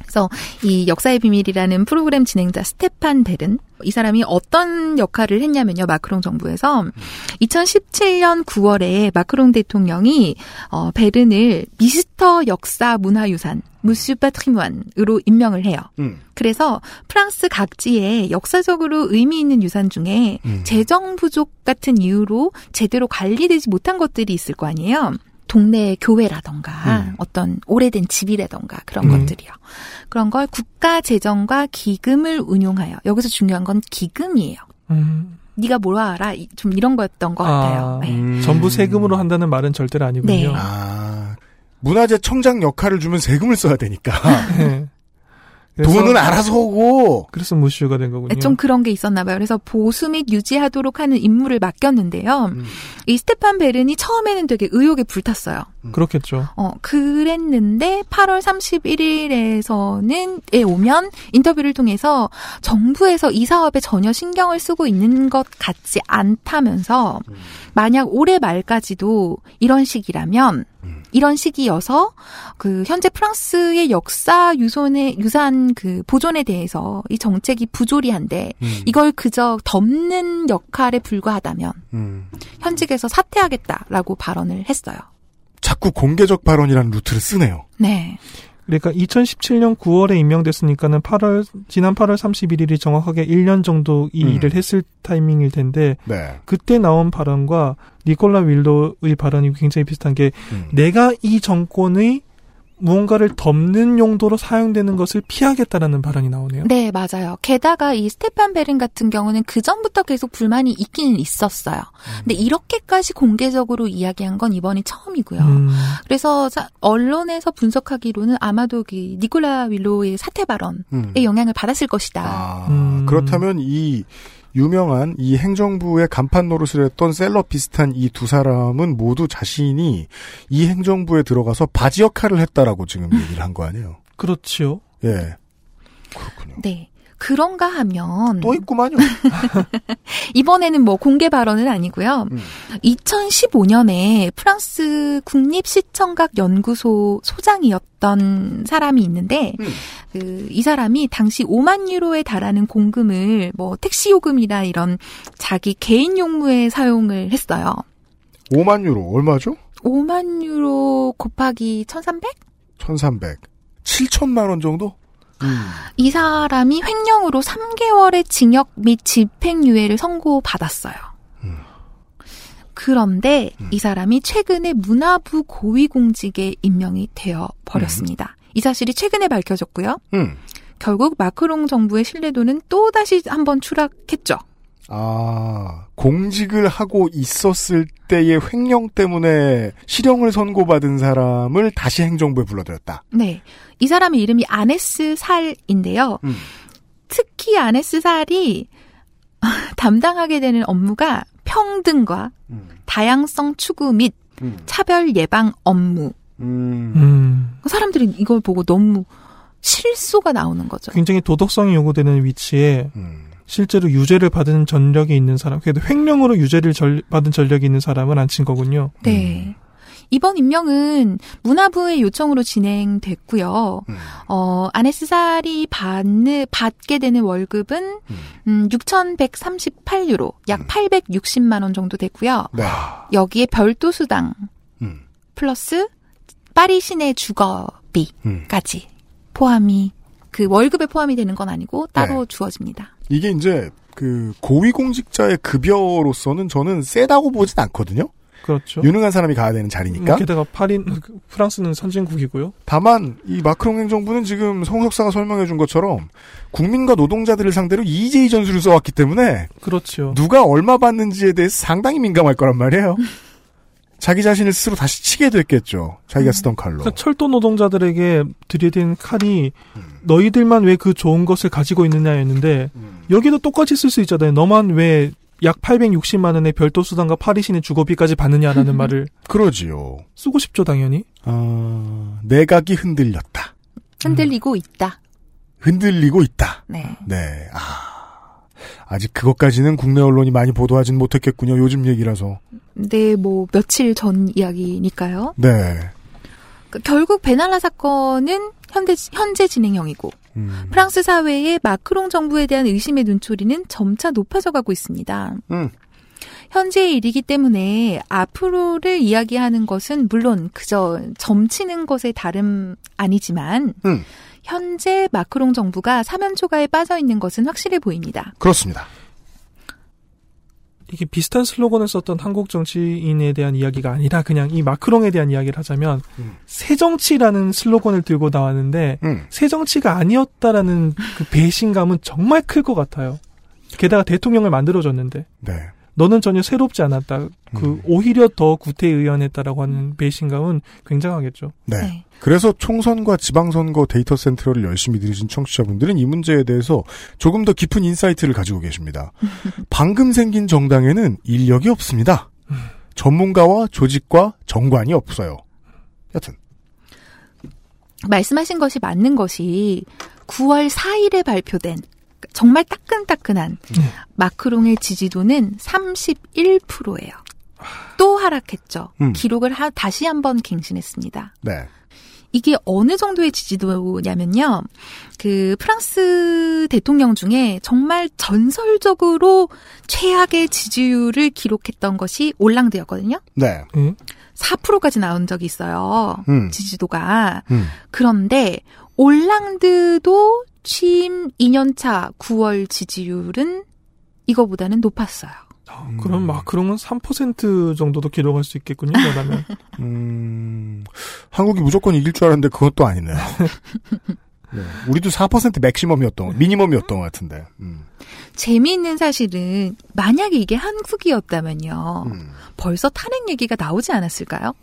그래서 이 역사의 비밀이라는 프로그램 진행자 스테판 베른 이 사람이 어떤 역할을 했냐면요. 마크롱 정부에서 2017년 9월에 마크롱 대통령이 어 베른을 미스터 역사 문화유산 Monsieur Patrimoine으로 임명을 해요. 음. 그래서 프랑스 각지에 역사적으로 의미 있는 유산 중에 음. 재정 부족 같은 이유로 제대로 관리되지 못한 것들이 있을 거 아니에요. 동네 교회라던가 음. 어떤 오래된 집이라던가 그런 음. 것들이요. 그런 걸 국가 재정과 기금을 운용하여 여기서 중요한 건 기금이에요. 음. 네가 뭘 알아? 이- 좀 이런 거였던 것 같아요. 아, 네. 음. 전부 세금으로 한다는 말은 절대로 아니군요. 네. 아 문화재 청장 역할을 주면 세금을 써야 되니까 네. 돈은 알아서 오고 그래서 무슈가 된 거군요. 좀 그런 게 있었나 봐요. 그래서 보수 및 유지하도록 하는 임무를 맡겼는데요. 음. 이 스테판 베른이 처음에는 되게 의욕에 불탔어요. 그렇겠죠. 어, 그랬는데 8월 31일에서는 에 오면 인터뷰를 통해서 정부에서 이 사업에 전혀 신경을 쓰고 있는 것 같지 않다면서 만약 올해 말까지도 이런 시기라면 음. 이런 시기여서 그 현재 프랑스의 역사 유손의 유산 그 보존에 대해서 이 정책이 부조리한데 음. 이걸 그저 덮는 역할에 불과하다면 음. 현직에서 사퇴하겠다라고 발언을 했어요. 자꾸 공개적 발언이라는 루트를 쓰네요. 네. 그러니까 2017년 9월에 임명됐으니까는 8월 지난 8월 31일이 정확하게 1년 정도 이 음. 일을 했을 타이밍일 텐데 네. 그때 나온 발언과 니콜라 윌로의 발언이 굉장히 비슷한 게 음. 내가 이 정권의 무언가를 덮는 용도로 사용되는 것을 피하겠다라는 발언이 나오네요. 네, 맞아요. 게다가 이 스테판 베른 같은 경우는 그 전부터 계속 불만이 있기는 있었어요. 근데 이렇게까지 공개적으로 이야기한 건 이번이 처음이고요. 음, 그래서 자- 언론에서 분석하기로는 아마도 그 니콜라 윌로의 사퇴 발언의 음. 영향을 받았을 것이다. 아, 음. 그렇다면 이 유명한 이 행정부의 간판 노릇을 했던 셀러 비슷한 이 두 사람은 모두 자신이 이 행정부에 들어가서 바지 역할을 했다라고 지금 얘기를 한 거 아니에요? 그렇지요. 예. 그렇군요. 네. 그런가 하면 또 있구만요. 이번에는 뭐 공개 발언은 아니고요. 음. 2015년에 프랑스 국립시청각 연구소 소장이었던 사람이 있는데 음. 그 이 사람이 당시 5만 유로에 달하는 공금을 뭐 택시 요금이나 이런 자기 개인 용무에 사용을 했어요. 5만 유로 얼마죠? 5만 유로 곱하기 1,300? 1,300. 7천만 원 정도? 음. 이 사람이 횡령으로 3개월의 징역 및 집행유예를 선고받았어요. 음. 그런데 음. 이 사람이 최근에 문화부 고위공직에 임명이 되어 버렸습니다. 이 사실이 최근에 밝혀졌고요. 음. 결국 마크롱 정부의 신뢰도는 또 다시 한번 추락했죠. 아, 공직을 하고 있었을 때의 횡령 때문에 실형을 선고받은 사람을 다시 행정부에 불러들였다. 네. 이 사람의 이름이 아네스 살인데요. 음. 특히 아네스 살이 담당하게 되는 업무가 평등과 음. 다양성 추구 및 음. 차별 예방 업무. 음. 음, 사람들이 이걸 보고 너무 실수가 나오는 거죠. 굉장히 도덕성이 요구되는 위치에 음. 실제로 유죄를 받은 전력이 있는 사람, 그래도 횡령으로 유죄를 절- 받은 전력이 있는 사람은 안 친 거군요. 네. 이번 임명은 문화부의 요청으로 진행됐고요. 음. 어, 아네스살이 받는, 받게 되는 월급은, 음, 6,138유로, 약 860만 원 정도 되고요. 네. 여기에 별도 수당, 음. 플러스 파리 시내 주거비까지 음. 포함이, 그 월급에 포함이 되는 건 아니고 따로 네. 주어집니다. 이게 이제 그 고위공직자의 급여로서는 저는 세다고 보진 않거든요. 그렇죠. 유능한 사람이 가야 되는 자리니까. 게다가 파리 프랑스는 선진국이고요. 다만 이 마크롱 행정부는 지금 송 석사가 설명해 준 것처럼 국민과 노동자들을 상대로 EJ 전술을 써왔기 때문에 그렇죠. 누가 얼마 받는지에 대해서 상당히 민감할 거란 말이에요. 자기 자신을 스스로 다시 치게 됐겠죠. 자기가 쓰던 칼로. 그러니까 철도 노동자들에게 들이댄 칼이 음. 너희들만 왜 그 좋은 것을 가지고 있느냐였는데 음. 여기도 똑같이 쓸 수 있잖아요. 너만 왜 약 860만 원의 별도 수당과 파리시내 주거비까지 받느냐라는 말을 그러지요. 쓰고 싶죠, 당연히. 아, 내각이 흔들렸다. 흔들리고 있다. 흔들리고 있다. 네. 네. 아, 아직 그것까지는 국내 언론이 많이 보도하진 못했겠군요. 요즘 얘기라서. 네, 뭐 며칠 전 이야기니까요. 네. 그 결국 베날라 사건은 현재 현재 진행형이고 음. 프랑스 사회의 마크롱 정부에 대한 의심의 눈초리는 점차 높아져 가고 있습니다. 음. 현재의 일이기 때문에 앞으로를 이야기하는 것은 물론 그저 점치는 것에 다름 아니지만 음. 현재 마크롱 정부가 사면 초가에 빠져 있는 것은 확실해 보입니다. 그렇습니다. 이게 비슷한 슬로건을 썼던 한국 정치인에 대한 이야기가 아니라 그냥 이 마크롱에 대한 이야기를 하자면 음. 새 정치라는 슬로건을 들고 나왔는데 음. 새 정치가 아니었다라는 그 배신감은 정말 클 것 같아요. 게다가 대통령을 만들어줬는데 네. 너는 전혀 새롭지 않았다. 그 음. 오히려 더 구태의연했다라고 하는 배신감은 굉장하겠죠. 네. 그래서 총선과 지방선거 데이터 센트럴을 열심히 들으신 청취자분들은 이 문제에 대해서 조금 더 깊은 insight를 가지고 계십니다. 방금 생긴 정당에는 인력이 없습니다. 전문가와 조직과 정관이 없어요. 여튼 말씀하신 것이 맞는 것이 9월 4일에 발표된 정말 따끈따끈한 마크롱의 지지도는 31%예요. 또 하락했죠. 음. 기록을 하- 다시 한번 갱신했습니다. 네. 이게 어느 정도의 지지도냐면요. 그 프랑스 대통령 중에 정말 전설적으로 최악의 지지율을 기록했던 것이 올랑드였거든요. 네. 4%까지 나온 적이 있어요. 음. 지지도가. 음. 그런데 올랑드도 취임 2년차 9월 지지율은 이거보다는 높았어요. 그럼 마크롱은 3% 정도도 기록할 수 있겠군요. 그러면 음, 한국이 무조건 이길 줄 알았는데 그것도 아니네요. 네. 우리도 4% 맥시멈이었던, 미니멈이었던 것 같은데. 음. 재미있는 사실은 만약에 이게 한국이었다면요. 음. 벌써 탄핵 얘기가 나오지 않았을까요?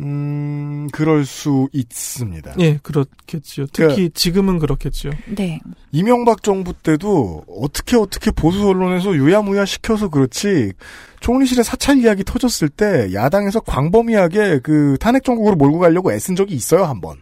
음, 그럴 수 있습니다. 예, 그렇겠죠. 특히 지금은 그렇겠죠. 네. 이명박 정부 때도 어떻게 어떻게 보수 언론에서 유야무야 시켜서 그렇지 총리실에 사찰 이야기 터졌을 때 야당에서 광범위하게 그 탄핵 정국으로 몰고 가려고 애쓴 적이 있어요 한 번.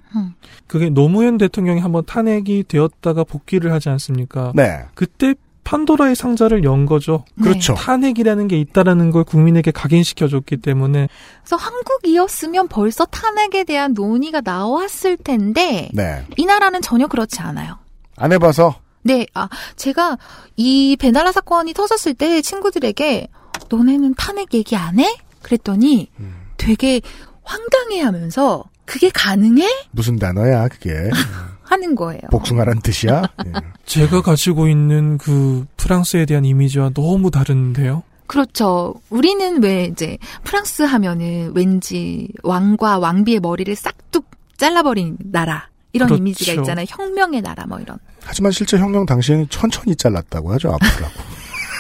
그게 노무현 대통령이 한 번 탄핵이 되었다가 복귀를 하지 않습니까? 네. 그때 판도라의 상자를 연 거죠. 그렇죠. 탄핵이라는 게 있다라는 걸 국민에게 각인시켜줬기 때문에 그래서 한국이었으면 벌써 탄핵에 대한 논의가 나왔을 텐데 네. 이 나라는 전혀 그렇지 않아요. 안 해봐서 네, 아 제가 이 베나라 사건이 터졌을 때 친구들에게 너네는 탄핵 얘기 안 해? 그랬더니 되게 황당해하면서 그게 가능해? 무슨 단어야 그게 하는 거예요. 복숭아란 뜻이야. 예. 제가 가지고 있는 그 프랑스에 대한 이미지와 너무 다른데요. 그렇죠. 우리는 왜 이제 프랑스 하면은 왠지 왕과 왕비의 머리를 싹둑 잘라버린 나라 이런 그렇죠. 이미지가 있잖아요. 혁명의 나라 뭐 이런. 하지만 실제 혁명 당시에는 천천히 잘랐다고 하죠 아프라고.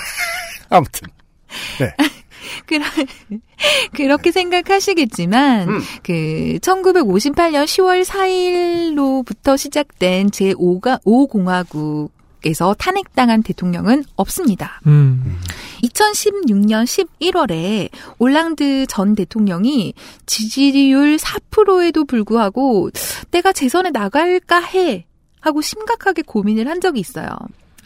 아무튼 네. 그러, 그렇게 생각하시겠지만, 그, 1958년 10월 4일로부터 시작된 제5가, 5공화국 에서 탄핵당한 대통령은 없습니다. 음. 2016년 11월에 올랑드 전 대통령이 지지율 4%에도 불구하고 내가 재선에 나갈까 해 하고 심각하게 고민을 한 적이 있어요.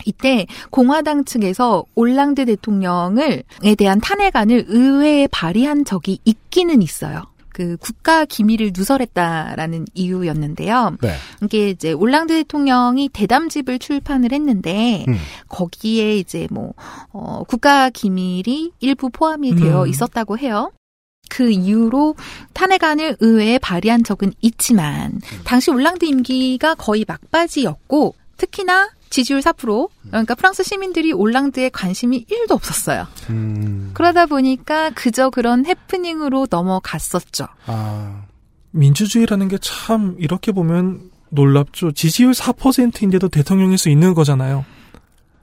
이때 공화당 측에서 올랑드 대통령을 에 대한 탄핵안을 의회에 발의한 적이 있기는 있어요. 그 국가 기밀을 누설했다라는 이유였는데요. 네. 이게 이제 올랑드 대통령이 대담집을 출판을 했는데 음. 거기에 이제 뭐 어, 국가 기밀이 일부 포함이 되어 음. 있었다고 해요. 그 이후로 탄핵안을 의회에 발의한 적은 있지만 당시 올랑드 임기가 거의 막바지였고 특히나 지지율 4% 그러니까 프랑스 시민들이 올랑드에 관심이 1도 없었어요. 음. 그러다 보니까 그저 그런 해프닝으로 넘어갔었죠. 아. 민주주의라는 게 참 이렇게 보면 놀랍죠. 지지율 4%인데도 대통령일 수 있는 거잖아요.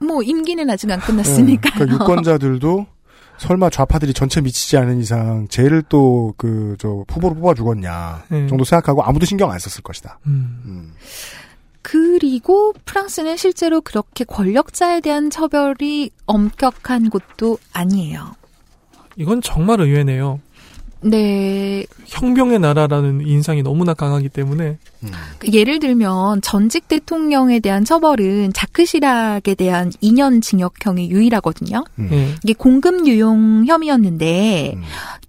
뭐 임기는 아직 안 끝났으니까요. 네. 그러니까 유권자들도 설마 좌파들이 전체 미치지 않은 이상 쟤를 또 그 저 후보로 뽑아 주겠냐 네. 정도 생각하고 아무도 신경 안 썼을 것이다. 음. 음. 그리고 프랑스는 실제로 그렇게 권력자에 대한 처벌이 엄격한 곳도 아니에요. 이건 정말 의외네요. 네. 혁명의 나라라는 인상이 너무나 강하기 때문에 그 예를 들면 전직 대통령에 대한 처벌은 자크 시락에 대한 2년 징역형이 유일하거든요. 예. 이게 공금 유용 혐의였는데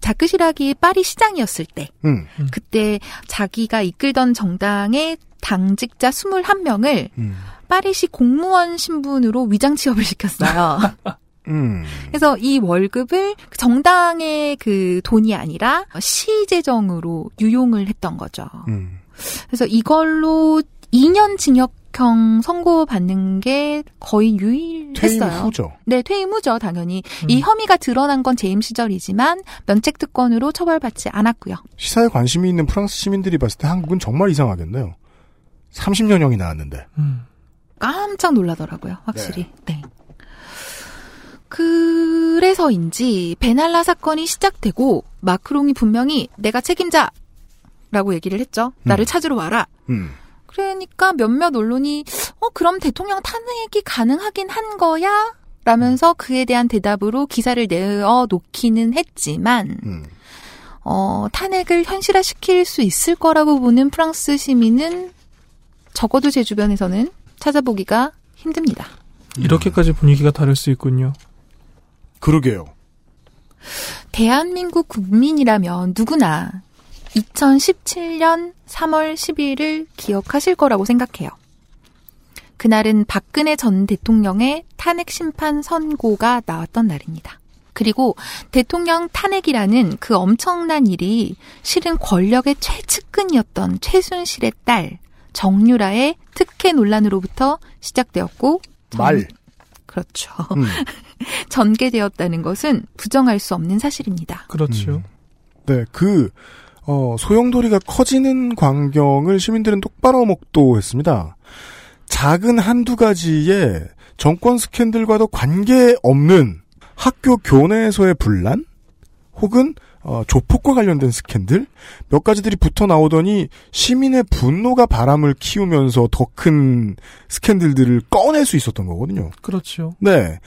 자크 시락이 파리 시장이었을 때 음. 그때 자기가 이끌던 정당의 당직자 21명을 음. 파리시 공무원 신분으로 위장 취업을 시켰어요. 음. 그래서 이 월급을 정당의 그 돈이 아니라 시 재정으로 유용을 했던 거죠. 음. 그래서 이걸로 2년 징역형 선고받는 게 거의 유일했어요. 퇴임 후죠. 네, 퇴임 후죠, 당연히. 음. 이 혐의가 드러난 건 재임 시절이지만 면책특권으로 처벌받지 않았고요. 시사에 관심이 있는 프랑스 시민들이 봤을 때 한국은 정말 이상하겠네요. 30년형이 나왔는데. 음. 깜짝 놀라더라고요, 확실히. 네. 그래서인지 베날라 사건이 시작되고 마크롱이 분명히 내가 책임자 라고 얘기를 했죠. 나를 찾으러 와라. 음. 그러니까 몇몇 언론이 어 그럼 대통령 탄핵이 가능하긴 한 거야? 라면서 그에 대한 대답으로 기사를 내어 놓기는 했지만 음. 어 탄핵을 현실화시킬 수 있을 거라고 보는 프랑스 시민은 적어도 제 주변에서는 찾아보기가 힘듭니다. 이렇게까지 분위기가 다를 수 있군요. 그러게요. 대한민국 국민이라면 누구나 2017년 3월 10일을 기억하실 거라고 생각해요. 그날은 박근혜 전 대통령의 탄핵 심판 선고가 나왔던 날입니다. 그리고 대통령 탄핵이라는 그 엄청난 일이 실은 권력의 최측근이었던 최순실의 딸 정유라의 특혜 논란으로부터 시작되었고 말. 그렇죠. 음. 전개되었다는 것은 부정할 수 없는 사실입니다. 그렇죠. 네, 그, 어, 소용돌이가 커지는 광경을 시민들은 똑바로 목도했습니다. 작은 한두 가지의 정권 스캔들과도 관계 없는 학교 교내에서의 분란? 혹은, 어, 조폭과 관련된 스캔들? 몇 가지들이 붙어 나오더니 시민의 분노가 바람을 키우면서 더 큰 스캔들들을 꺼낼 수 있었던 거거든요. 그렇죠. 네.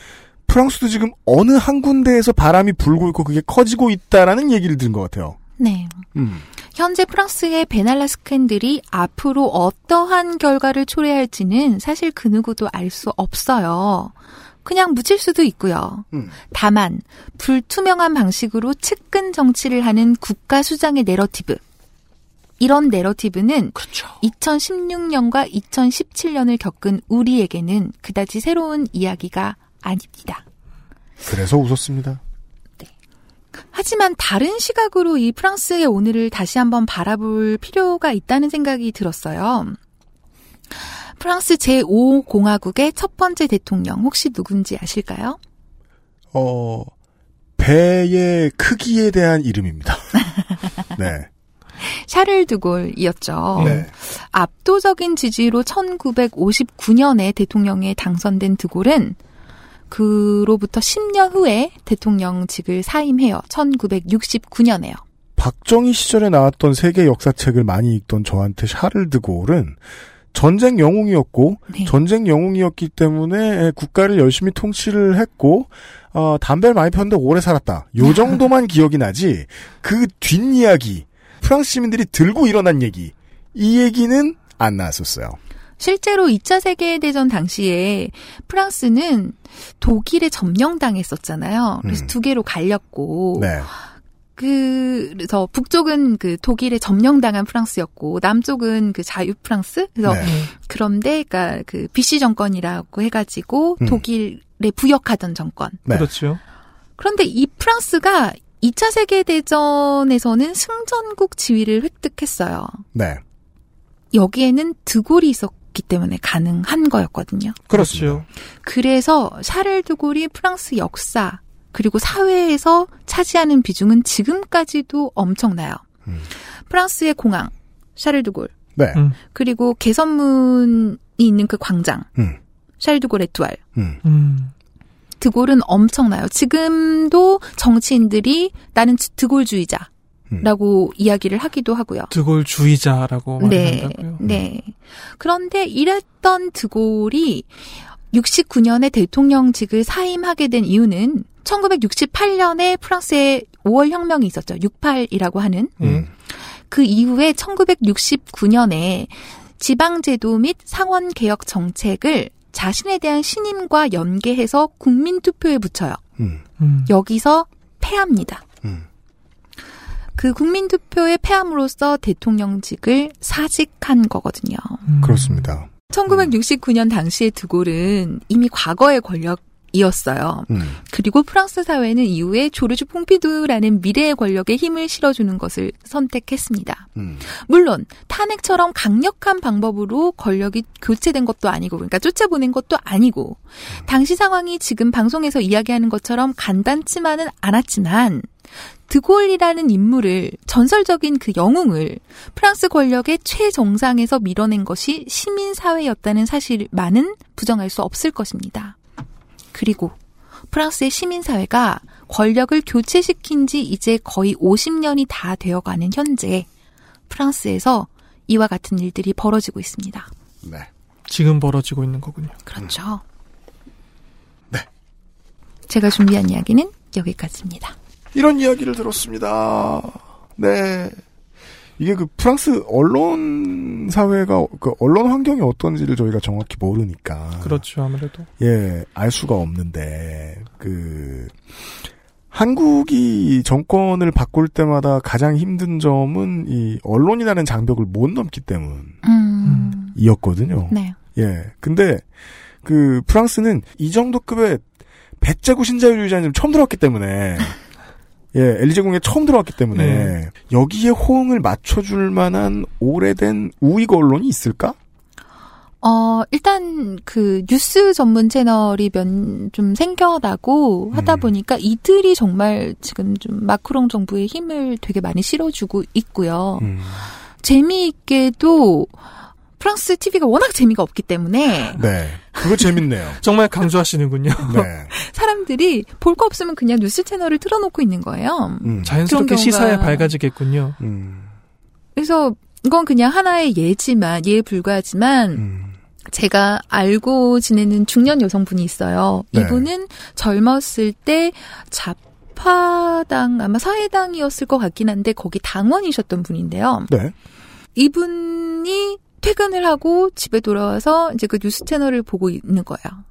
프랑스도 지금 어느 한 군데에서 바람이 불고 있고 그게 커지고 있다라는 얘기를 들은 것 같아요. 네. 음. 현재 프랑스의 베날라 스캔들이 앞으로 어떠한 결과를 초래할지는 사실 그 누구도 알 수 없어요. 그냥 묻힐 수도 있고요. 음. 다만 불투명한 방식으로 측근 정치를 하는 국가 수장의 내러티브. 이런 내러티브는 2016년과 2017년을 겪은 우리에게는 그다지 새로운 이야기가 아닙니다. 그래서 웃었습니다. 하지만 다른 시각으로 이 프랑스의 오늘을 다시 한번 바라볼 필요가 있다는 생각이 들었어요. 프랑스 제5공화국의 첫 번째 대통령 혹시 누군지 아실까요? 어, 배의 크기에 대한 이름입니다. 네. 샤를 드골이었죠. 네. 압도적인 지지로 1959년에 대통령에 당선된 드골은 그로부터 10년 후에 대통령직을 사임해요. 1969년에요. 박정희 시절에 나왔던 세계 역사책을 많이 읽던 저한테 샤를 드골은 전쟁 영웅이었고 네. 전쟁 영웅이었기 때문에 국가를 열심히 통치를 했고 어, 담배를 많이 폈는데 오래 살았다. 요 정도만 기억이 나지 그 뒷이야기 프랑스 시민들이 들고 일어난 얘기 이 얘기는 안 나왔었어요. 실제로 2차 세계대전 당시에 프랑스는 독일에 점령당했었잖아요. 그래서 음. 두 개로 갈렸고 네. 그래서 북쪽은 그 독일에 점령당한 프랑스였고 남쪽은 그 자유 프랑스. 그래서 네. 그런데 그러니까 그 BC 정권이라고 해가지고 음. 독일에 부역하던 정권. 네. 그렇죠. 그런데 이 프랑스가 2차 세계 대전에서는 승전국 지위를 획득했어요. 네. 여기에는 드골이 있었기 때문에 가능한 거였거든요. 그렇습니다. 그래서 샤를 드골이 프랑스 역사 그리고 사회에서 차지하는 비중은 지금까지도 엄청나요. 음. 프랑스의 공항 샤를 드골 네. 음. 그리고 개선문이 있는 그 광장 음. 샤를 드골 에투알 음. 음. 드골은 엄청나요. 지금도 정치인들이 나는 드골주의자 라고 음. 이야기를 하기도 하고요. 드골 주의자라고 네, 말한다고요. 네. 그런데 이랬던 드골이 69년에 대통령직을 사임하게 된 이유는 1968년에 프랑스에 5월 혁명이 있었죠. 68이라고 하는. 음. 그 이후에 1969년에 지방제도 및 상원 개혁 정책을 자신에 대한 신임과 연계해서 국민투표에 붙여요. 음. 음. 여기서 패합니다. 음. 그 국민투표에 패함으로써 대통령직을 사직한 거거든요. 음. 그렇습니다. 1969년 당시의 드골은 이미 과거의 권력 이었어요. 음. 그리고 프랑스 사회는 이후에 조르주 퐁피두라는 미래의 권력에 힘을 실어주는 것을 선택했습니다. 음. 물론 탄핵처럼 강력한 방법으로 권력이 교체된 것도 아니고 그러니까 쫓아보낸 것도 아니고 당시 상황이 지금 방송에서 이야기하는 것처럼 간단치만은 않았지만 드골이라는 인물을 전설적인 그 영웅을 프랑스 권력의 최정상에서 밀어낸 것이 시민 사회였다는 사실만은 부정할 수 없을 것입니다. 그리고 프랑스의 시민 사회가 권력을 교체시킨 지 이제 거의 50년이 다 되어가는 현재 프랑스에서 이와 같은 일들이 벌어지고 있습니다. 네. 지금 벌어지고 있는 거군요. 그렇죠. 네. 제가 준비한 이야기는 여기까지입니다. 이런 이야기를 들었습니다. 네. 이게 그 프랑스 언론 사회가 그 언론 환경이 어떤지를 저희가 정확히 모르니까 그렇죠, 아무래도. 예, 알 수가 없는데 그 한국이 정권을 바꿀 때마다 가장 힘든 점은 이 언론이라는 장벽을 못 넘기 때문이었거든요. 음, 네. 예. 근데 그 프랑스는 이 정도 급의 배째구 신자유주의자님 처음 들어왔기 때문에 예, 엘리제궁에 처음 들어왔기 때문에 네. 여기에 호응을 맞춰줄 만한 오래된 우익 언론이 있을까? 어, 일단 그 뉴스 전문 채널이 면좀 생겨나고 하다 음. 보니까 이들이 정말 지금 좀 마크롱 정부의 힘을 되게 많이 실어주고 있고요. 음. 재미있게도 프랑스 TV가 워낙 재미가 없기 때문에 네, 그거 재밌네요. 정말 강조하시는군요. 네, 사람들이 볼 거 없으면 그냥 뉴스 채널을 틀어놓고 있는 거예요. 음, 자연스럽게 시사에 밝아지겠군요. 음, 그래서 이건 그냥 하나의 예지만 예에 불과하지만 음, 제가 알고 지내는 중년 여성분이 있어요. 네. 이분은 젊었을 때 좌파당 아마 사회당이었을 것 같긴 한데 거기 당원이셨던 분인데요. 네, 이분이 퇴근을 하고 집에 돌아와서 이제 그 뉴스 채널을 보고 있는 거예요.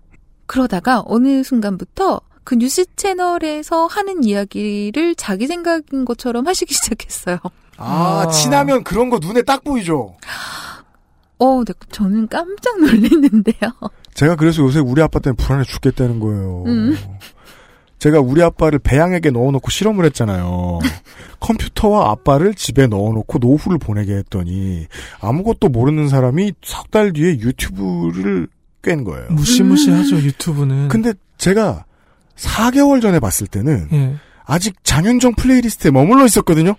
그러다가 어느 순간부터 그 뉴스 채널에서 하는 이야기를 자기 생각인 것처럼 하시기 시작했어요. 아, 아. 친하면 그런 거 눈에 딱 보이죠. 어, 네, 저는 깜짝 놀랐는데요. 제가 그래서 요새 우리 아빠 때문에 불안해 죽겠다는 거예요. 음. 제가 우리 아빠를 배양에게 넣어놓고 실험을 했잖아요. 컴퓨터와 아빠를 집에 넣어놓고 노후를 보내게 했더니 아무것도 모르는 사람이 석 달 뒤에 유튜브를 꿰는 거예요. 무시무시하죠, 유튜브는. 근데 제가 4개월 전에 봤을 때는 예. 아직 장윤정 playlist에 머물러 있었거든요.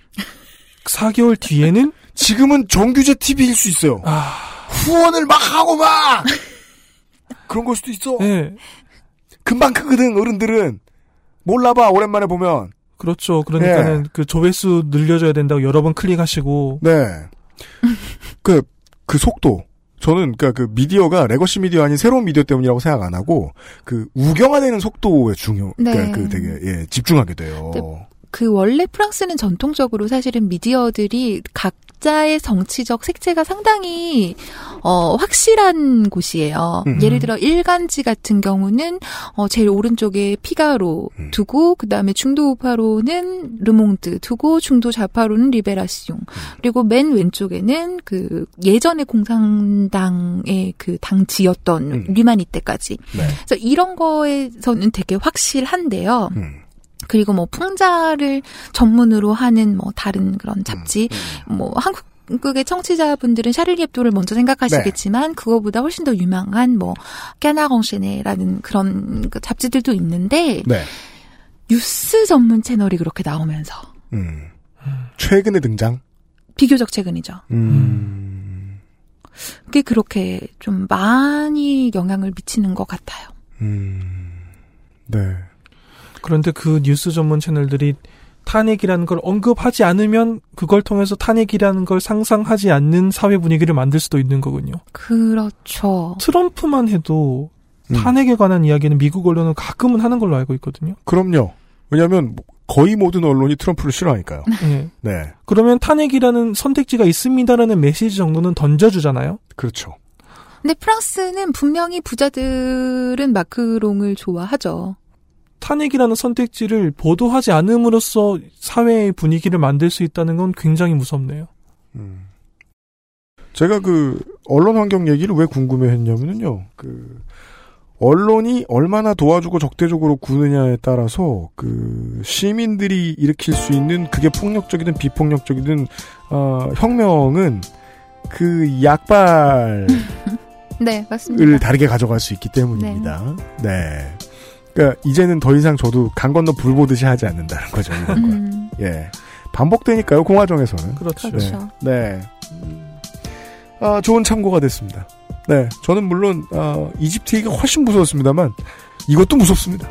4개월 뒤에는 지금은 정규재 TV일 수 있어요. 아, 후원을 막 하고 막 그런 걸 수도 있어. 예. 금방 크거든 어른들은 몰라봐 오랜만에 보면. 그렇죠. 그러니까는 예. 그 조회수 늘려줘야 된다고 여러 번 클릭하시고 네. 그, 그 속도. 저는, 그니까 그 미디어가 legacy 미디어 아닌 새로운 미디어 때문이라고 생각 안 하고, 그 우경화되는 속도에 중요, 그니까 네. 그 되게, 예, 집중하게 돼요. 네. 그 원래 프랑스는 전통적으로 사실은 미디어들이 각자의 정치적 색채가 상당히 어 확실한 곳이에요. 음. 예를 들어 일간지 같은 경우는 어 제일 오른쪽에 피가로 두고 그 다음에 중도 우파로는 르몽드 두고 중도 좌파로는 리베라시옹 그리고 맨 왼쪽에는 그 예전의 공산당의 그 당지였던 류마니 때까지 네. 그래서 이런 거에서는 되게 확실한데요. 음. 그리고 뭐 풍자를 전문으로 하는 뭐 다른 그런 잡지, 뭐 한국의 청취자분들은 샤를리 앱도를 먼저 생각하시겠지만 그거보다 훨씬 더 유명한 뭐 까나건시네라는 그런 그 잡지들도 있는데 네. 뉴스 전문 채널이 그렇게 나오면서 음. 최근에 등장. 비교적 최근이죠. 음. 그게 그렇게 좀 많이 영향을 미치는 것 같아요. 네. 그런데 그 뉴스 전문 채널들이 탄핵이라는 걸 언급하지 않으면 그걸 통해서 탄핵이라는 걸 상상하지 않는 사회 분위기를 만들 수도 있는 거군요. 그렇죠. 트럼프만 해도 음. 탄핵에 관한 이야기는 미국 언론은 가끔은 하는 걸로 알고 있거든요. 그럼요. 왜냐하면 거의 모든 언론이 트럼프를 싫어하니까요. 네. 네. 그러면 탄핵이라는 선택지가 있습니다라는 메시지 정도는 던져주잖아요. 그렇죠. 근데 프랑스는 분명히 부자들은 마크롱을 좋아하죠. 탄핵이라는 선택지를 보도하지 않음으로써 사회의 분위기를 만들 수 있다는 건 굉장히 무섭네요. 제가 그 언론 환경 얘기를 왜 궁금해했냐면요. 그 언론이 얼마나 도와주고 적대적으로 구느냐에 따라서 그 시민들이 일으킬 수 있는 그게 폭력적이든 비폭력적이든 어, 혁명은 그 약발을 네, 맞습니다. 다르게 가져갈 수 있기 때문입니다. 네. 그러니까 이제는 더 이상 저도 강 건너 불 보듯이 하지 않는다는 거죠. 이런 걸. 음, 예. 반복되니까요, 공화정에서는. 그렇죠. 그렇죠. 네. 네. 아, 좋은 참고가 됐습니다. 네. 저는 물론, 아, 이집트 얘기가 훨씬 무서웠습니다만, 이것도 무섭습니다.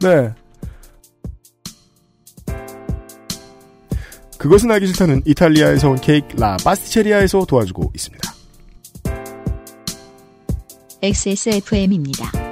네. 그것은 알기 싫다는 이탈리아에서 온 케이크 라 파스티체리아에서 도와주고 있습니다. XSFM입니다.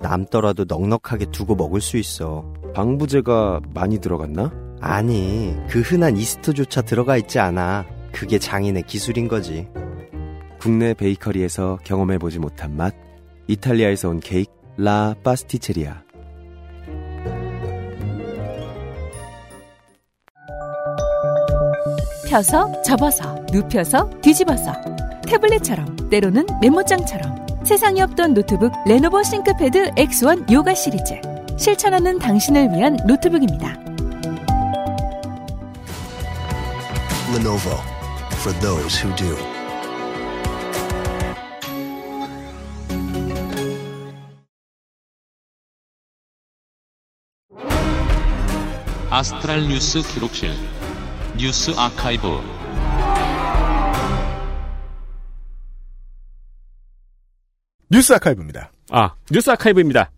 남더라도 넉넉하게 두고 먹을 수 있어. 방부제가 많이 들어갔나? 아니, 그 흔한 이스트조차 들어가 있지 않아. 그게 장인의 기술인 거지. 국내 베이커리에서 경험해보지 못한 맛. 이탈리아에서 온 케이크 라 파스티체리아. 펴서 접어서 눕혀서 뒤집어서 태블릿처럼 때로는 메모장처럼 세상에 없던 노트북 레노버 싱크패드 X1 요가 시리즈 실천하는 당신을 위한 노트북입니다. Lenovo for those who do. 아스트랄 뉴스 기록실 뉴스 아카이브 뉴스 아카이브입니다. 아, 뉴스 아카이브입니다.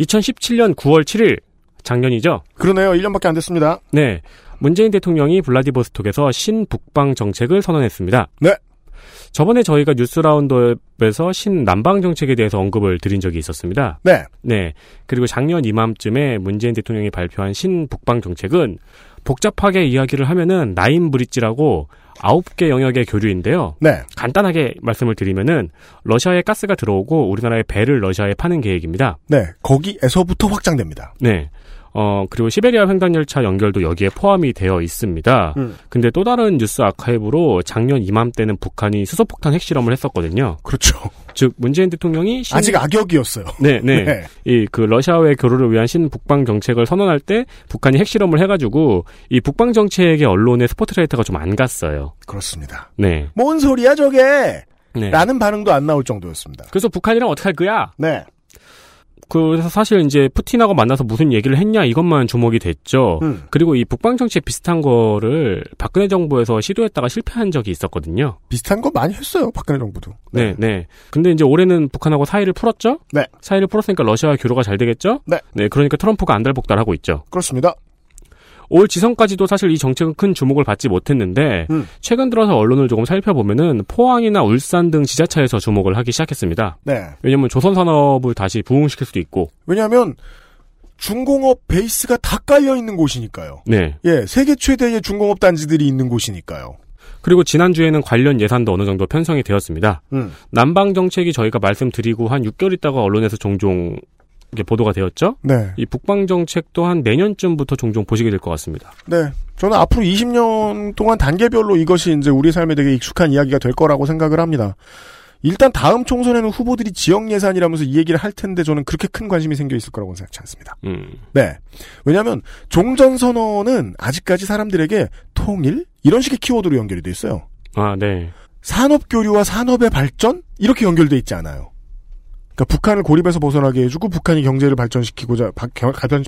2017년 9월 7일, 작년이죠? 그러네요. 1년밖에 안 됐습니다. 네. 문재인 대통령이 블라디보스톡에서 신북방 정책을 선언했습니다. 네. 저번에 저희가 뉴스 라운드업에서 신남방 정책에 대해서 언급을 드린 적이 있었습니다. 네. 네. 그리고 작년 이맘쯤에 문재인 대통령이 발표한 신북방 정책은 복잡하게 이야기를 하면은 나인 브릿지라고 아홉 개 영역의 교류인데요. 네. 간단하게 말씀을 드리면은 러시아에 가스가 들어오고 우리나라의 배를 러시아에 파는 계획입니다. 네. 거기에서부터 확장됩니다. 네. 어, 그리고 시베리아 횡단 열차 연결도 여기에 포함이 되어 있습니다. 음. 근데 또 다른 뉴스 아카이브로 작년 이맘때는 북한이 수소폭탄 핵실험을 했었거든요. 그렇죠. 즉 문재인 대통령이 신- 아직 악역이었어요. 네, 네. 네. 이 그 러시아와의 교류를 위한 신북방 정책을 선언할 때 북한이 핵실험을 해가지고 이 북방 정책의 언론의 스포트라이트가 좀 안 갔어요. 그렇습니다. 네. 뭔 소리야 저게? 네. 라는 반응도 안 나올 정도였습니다. 그래서 북한이랑 어떻게 할 거야? 네. 그래서 사실 이제 푸틴하고 만나서 무슨 얘기를 했냐 이것만 주목이 됐죠. 음. 그리고 이 북방 정책 비슷한 거를 박근혜 정부에서 시도했다가 실패한 적이 있었거든요. 비슷한 거 많이 했어요. 박근혜 정부도. 네, 네. 근데 이제 올해는 북한하고 사이를 풀었죠? 네. 사이를 풀었으니까 러시아와 교류가 잘 되겠죠? 네. 그러니까 트럼프가 안달복달하고 있죠. 그렇습니다. 올 지선까지도 사실 이 정책은 큰 주목을 받지 못했는데 음. 최근 들어서 언론을 조금 살펴보면은 포항이나 울산 등 지자체에서 주목을 하기 시작했습니다. 네. 왜냐면 조선 산업을 다시 부흥시킬 수도 있고. 왜냐하면 중공업 베이스가 다 깔려 있는 곳이니까요. 네. 예, 세계 최대의 중공업 단지들이 있는 곳이니까요. 그리고 지난주에는 관련 예산도 어느 정도 편성이 되었습니다. 음. 남방 정책이 저희가 말씀드리고 한 6개월 있다가 언론에서 종종 이게 보도가 되었죠. 네. 이 북방 정책도 한 내년쯤부터 종종 보시게 될 것 같습니다. 네. 저는 앞으로 20년 동안 단계별로 이것이 이제 우리 삶에 되게 익숙한 이야기가 될 거라고 생각을 합니다. 일단 다음 총선에는 후보들이 지역 예산이라면서 이 얘기를 할 텐데 저는 그렇게 큰 관심이 생겨 있을 거라고 생각지 않습니다. 음. 네. 왜냐하면 종전 선언은 아직까지 사람들에게 통일 이런 식의 키워드로 연결이 돼 있어요. 아, 네. 산업 교류와 산업의 발전 이렇게 연결돼 있지 않아요. 그러니까 북한을 고립에서 벗어나게 해주고 북한이 경제를 발전시키고자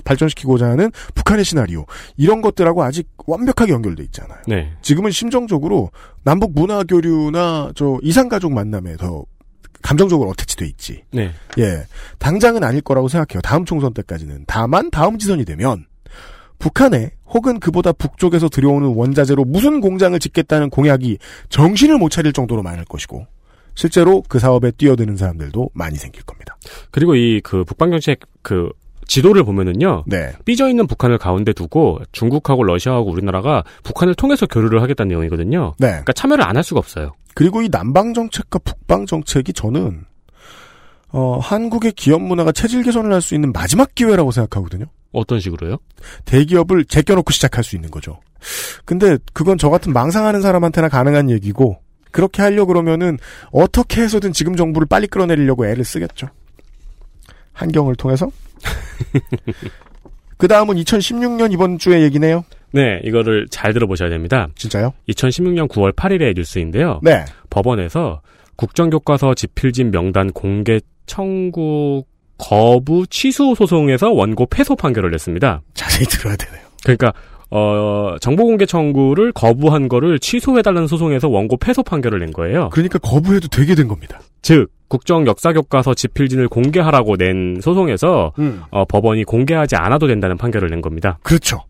발전시키고자 하는 북한의 시나리오 이런 것들하고 아직 완벽하게 연결돼 있잖아요. 네. 지금은 심정적으로 남북 문화 교류나 저 이상 가족 만남에 더 감정적으로 어태치돼 있지. 네. 예, 당장은 아닐 거라고 생각해요. 다음 총선 때까지는. 다만 다음 지선이 되면 북한에 혹은 그보다 북쪽에서 들여오는 원자재로 무슨 공장을 짓겠다는 공약이 정신을 못 차릴 정도로 많을 것이고 실제로 그 사업에 뛰어드는 사람들도 많이 생길 겁니다. 그리고 이 그 북방 정책 그 지도를 보면은요. 네. 삐져 있는 북한을 가운데 두고 중국하고 러시아하고 우리나라가 북한을 통해서 교류를 하겠다는 내용이거든요. 네. 그러니까 참여를 안 할 수가 없어요. 그리고 이 남방 정책과 북방 정책이 저는 어, 한국의 기업 문화가 체질 개선을 할 수 있는 마지막 기회라고 생각하거든요. 어떤 식으로요? 대기업을 제껴놓고 시작할 수 있는 거죠. 근데 그건 저 같은 망상하는 사람한테나 가능한 얘기고 그렇게 하려 그러면은 어떻게 해서든 지금 정부를 빨리 끌어내리려고 애를 쓰겠죠. 한경을 통해서. 그 다음은 2016년 이번 주의 얘기네요. 네, 이거를 잘 들어보셔야 됩니다. 진짜요? 2016년 9월 8일의 뉴스인데요. 네. 법원에서 국정교과서 집필진 명단 공개 청구 거부 취소 소송에서 원고 패소 판결을 냈습니다. 자세히 들어야 되네요. 그러니까 어, 정보 공개 청구를 거부한 거를 취소해달라는 소송에서 원고 패소 판결을 낸 거예요. 그러니까 거부해도 되게 된 겁니다. 즉 국정 역사 교과서 집필진을 공개하라고 낸 소송에서 음. 어, 법원이 공개하지 않아도 된다는 판결을 낸 겁니다. 그렇죠.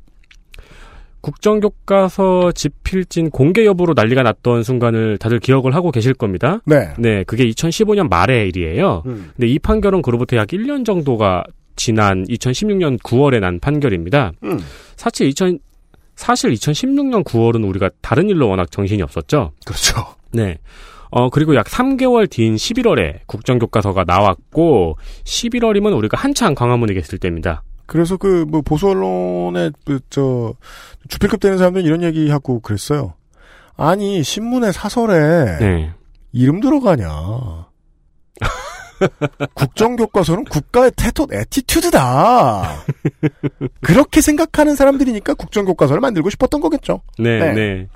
국정교과서 집필진 공개 여부로 난리가 났던 순간을 다들 기억을 하고 계실 겁니다. 네. 네, 그게 2015년 말의 일이에요. 음. 근데 이 판결은 그로부터 약 1년 정도가 지난 2016년 9월에 난 판결입니다. 음. 사실 2000 사실 2016년 9월은 우리가 다른 일로 워낙 정신이 없었죠. 그렇죠. 네. 어, 그리고 약 3개월 뒤인 11월에 국정교과서가 나왔고, 11월이면 우리가 한창 광화문에 계실 때입니다. 그래서 그 뭐 보수 언론에 그 저 주필급 되는 사람들은 이런 얘기 하고 그랬어요. 아니 신문에 사설에 네. 이름 들어가냐. 국정교과서는 국가의 태도, 에티튜드다. 그렇게 생각하는 사람들이니까 국정교과서를 만들고 싶었던 거겠죠. 네, 네. 네.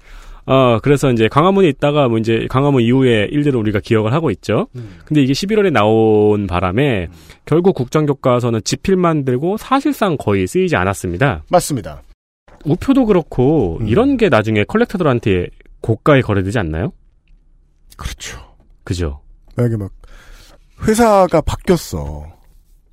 어, 그래서 이제 강화문에 있다가 뭐 이제 강화문 이후에 일들을 우리가 기억을 하고 있죠. 근데 이게 11월에 나온 바람에 결국 국정교과서는 지필 만 들고 사실상 거의 쓰이지 않았습니다. 맞습니다. 우표도 그렇고 이런 게 나중에 컬렉터들한테 고가에 거래되지 않나요? 그렇죠. 그죠. 만약에 막 회사가 바뀌었어.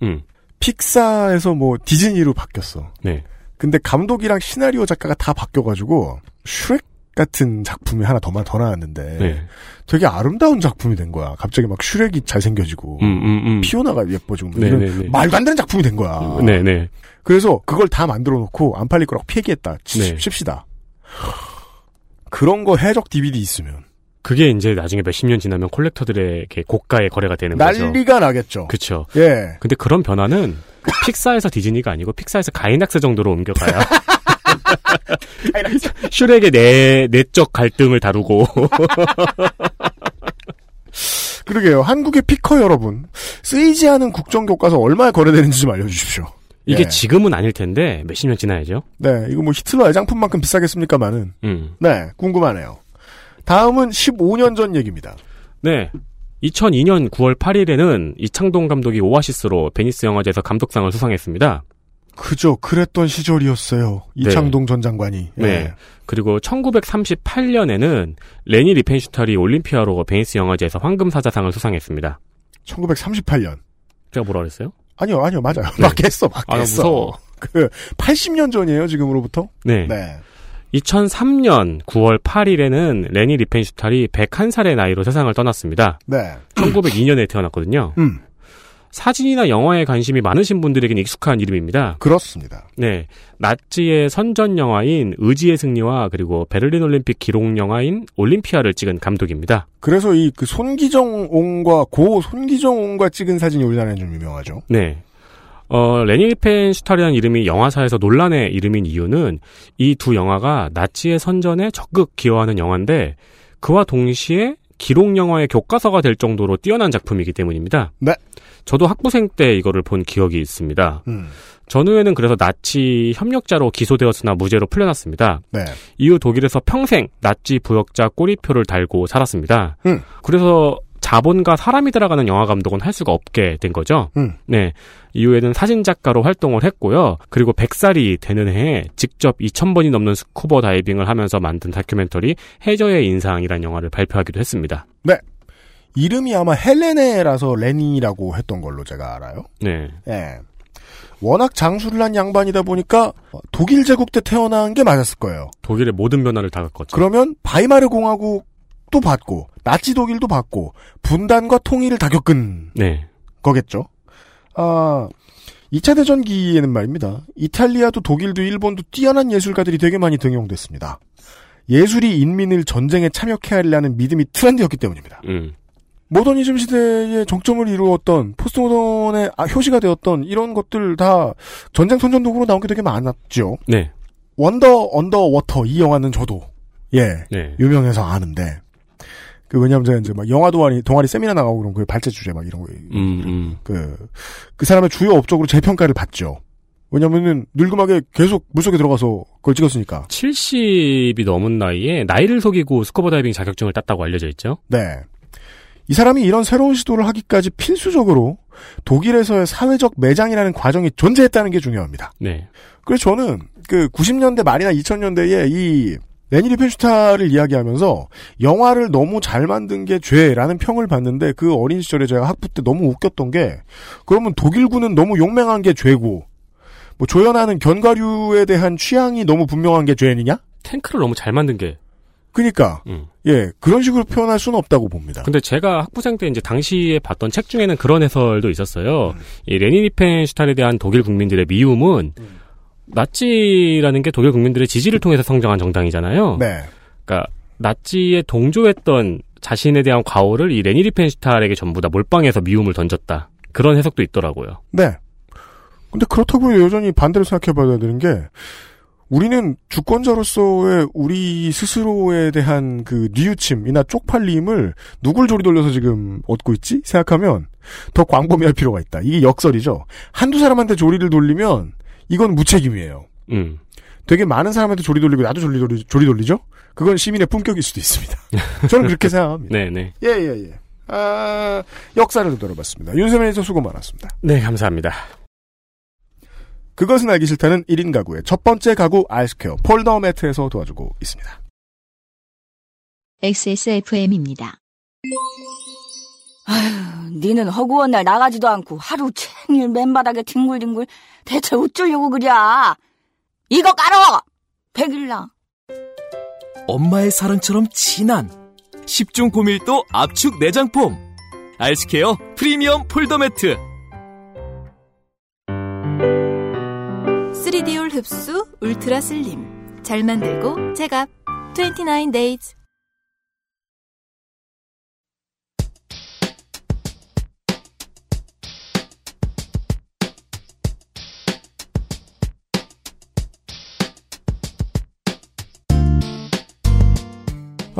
음. 픽사에서 뭐 디즈니로 바뀌었어. 네. 근데 감독이랑 시나리오 작가가 다 바뀌어가지고 슈렉 같은 작품이 하나 더만 더 나왔는데 네. 되게 아름다운 작품이 된 거야. 갑자기 막 슈렉이 잘생겨지고 음, 음, 음. 피오나가 예뻐지고 뭐 네, 이런 네, 네. 말도 안 되는 작품이 된 거야. 네, 네. 그래서 그걸 다 만들어 놓고 안 팔릴 거라고 폐기했다. 치- 네. 칩시다. 그런 거 해적 DVD 있으면 그게 이제 나중에 몇십 년 지나면 콜렉터들에게 고가의 거래가 되는 거죠. 난리가 나겠죠. 그렇죠. 예. 근데 그런 변화는 픽사에서 디즈니가 아니고 픽사에서 가이낙스 정도로 옮겨가야 슈렉의 내 내적 갈등을 다루고 그러게요. 한국의 picker 여러분, 쓰이지 않은 국정 교과서 얼마에 거래되는지 좀 알려주십시오. 이게 예. 지금은 아닐 텐데 몇십 년 지나야죠. 네, 이거 뭐 히틀러 애장품만큼 비싸겠습니까마는. 음. 네, 궁금하네요. 다음은 15년 전 얘기입니다. 네. 2002년 9월 8일에는 이창동 감독이 오아시스로 베니스 영화제에서 감독상을 수상했습니다. 그저 그랬던 시절이었어요. 이창동 전 장관이. 예. 네. 그리고 1938년에는 레니 리펜슈탈이 올림피아로 베니스 영화제에서 황금사자상을 수상했습니다. 1938년. 제가 뭐라 그랬어요? 아니요, 아니요, 맞아요. 네. 맞겠어, 아, 맞겠어. 무서워. 그 80년 전이에요, 지금으로부터. 네. 네. 2003년 9월 8일에는 레니 리펜슈탈이 101살의 나이로 세상을 떠났습니다. 네. 1902년에 태어났거든요. 음. 사진이나 영화에 관심이 많으신 분들에게는 익숙한 이름입니다. 그렇습니다. 네. 나치의 선전 영화인 의지의 승리와 그리고 베를린 올림픽 기록 영화인 올림피아를 찍은 감독입니다. 그래서 이 그 손기정 옹과 고 손기정 옹과 찍은 사진이 우리나라에 좀 유명하죠. 네. 어, 레니 리펜슈탈이라는 이름이 영화사에서 논란의 이름인 이유는 이 두 영화가 나치의 선전에 적극 기여하는 영화인데 그와 동시에 기록 영화의 교과서가 될 정도로 뛰어난 작품이기 때문입니다. 네. 저도 학부생 때 이거를 본 기억이 있습니다. 음. 전후에는 그래서 나치 협력자로 기소되었으나 무죄로 풀려났습니다. 네. 이후 독일에서 평생 나치 부역자 꼬리표를 달고 살았습니다. 음. 그래서 자본과 사람이 들어가는 영화 감독은 할 수가 없게 된 거죠. 음. 네. 이후에는 사진 작가로 활동을 했고요. 그리고 100살이 되는 해에 직접 2,000번이 넘는 스쿠버 다이빙을 하면서 만든 다큐멘터리 해저의 인상이라는 영화를 발표하기도 했습니다. 네. 이름이 아마 헬레네라서 레니라고 했던 걸로 제가 알아요. 네. 예. 워낙 장수를 한 양반이다 보니까 독일 제국 때 태어난 게 맞았을 거예요. 독일의 모든 변화를 다 겪었죠. 그러면 바이마르 공화국 도 받고 나치 독일도 받고 분단과 통일을 다 겪은 네. 거겠죠. 아, 2차 대전기에는 말입니다. 이탈리아도 독일도 일본도 뛰어난 예술가들이 되게 많이 등용됐습니다. 예술이 인민을 전쟁에 참여케 하려는 믿음이 트렌드였기 때문입니다. 음. 모더니즘 시대의 정점을 이루었던 포스트모던의 아, 효시가 되었던 이런 것들 다 전쟁 선전도구로 나온 게 되게 많았죠. 네. Wonder Under Water 이 영화는 저도 예 네. 유명해서 아는데 그 왜냐하면 제가 이제 막 영화 동아리 동아리 세미나 나가고 그런 그 발제 주제 막 이런 거 음, 음. 그, 그 사람의 주요 업적으로 재평가를 받죠. 왜냐면은 늘그막하게 계속 물속에 들어가서 그걸 찍었으니까. 70이 넘은 나이에 나이를 속이고 스쿠버 다이빙 자격증을 땄다고 알려져 있죠. 네. 이 사람이 이런 새로운 시도를 하기까지 필수적으로 독일에서의 사회적 매장이라는 과정이 존재했다는 게 중요합니다. 네. 그래서 저는 그 90년대 말이나 2000년대에 이 레니 리펜슈탈을 이야기하면서 영화를 너무 잘 만든 게 죄라는 평을 받는데 그 어린 시절에 제가 학부 때 너무 웃겼던 게 그러면 독일군은 너무 용맹한 게 죄고 뭐 조연하는 견과류에 대한 취향이 너무 분명한 게 죄느냐? 탱크를 너무 잘 만든 게. 그니까 음. 예 그런 식으로 표현할 수는 없다고 봅니다. 근데 제가 학부생 때 이제 당시에 봤던 책 중에는 그런 해설도 음. 있었어요. 이 레니 리펜슈탈에 대한 독일 국민들의 미움은 음. 나치라는 게 독일 국민들의 지지를 통해서 성장한 정당이잖아요. 네. 그러니까 나치에 동조했던 자신에 대한 과오를 이 레니 리펜슈탈에게 전부 다 몰빵해서 미움을 던졌다. 그런 해석도 있더라고요. 네. 근데 그렇다고 여전히 반대로 생각해 봐야 되는 게 우리는 주권자로서의 우리 스스로에 대한 그 뉘우침이나 쪽팔림을 누굴 조리 돌려서 지금 얻고 있지? 생각하면 더 광범위할 필요가 있다. 이게 역설이죠. 한두 사람한테 조리를 돌리면 이건 무책임이에요. 음. 되게 많은 사람한테 조리 돌리고 나도 조리, 돌리, 조리 돌리죠? 그건 시민의 품격일 수도 있습니다. 저는 그렇게 생각합니다. 네네. 예, 예, 예. 아, 역사를 되돌아봤습니다. 윤세민 에서 수고 많았습니다. 네, 감사합니다. 그것은 알기 싫다는 1인 가구의 첫 번째 가구 아이스케어 폴더 매트에서 도와주고 있습니다. XSFM입니다. 아휴, 니는 허구한 날 나가지도 않고 하루 종일 맨바닥에 뒹굴뒹굴 대체 어쩌려고 그래? 이거 깔어! 백일랑. 엄마의 사랑처럼 진한 10중 고밀도 압축 내장폼 알스케어 프리미엄 폴더 매트 3D올 흡수 울트라 슬림 잘 만들고 제갑 29 days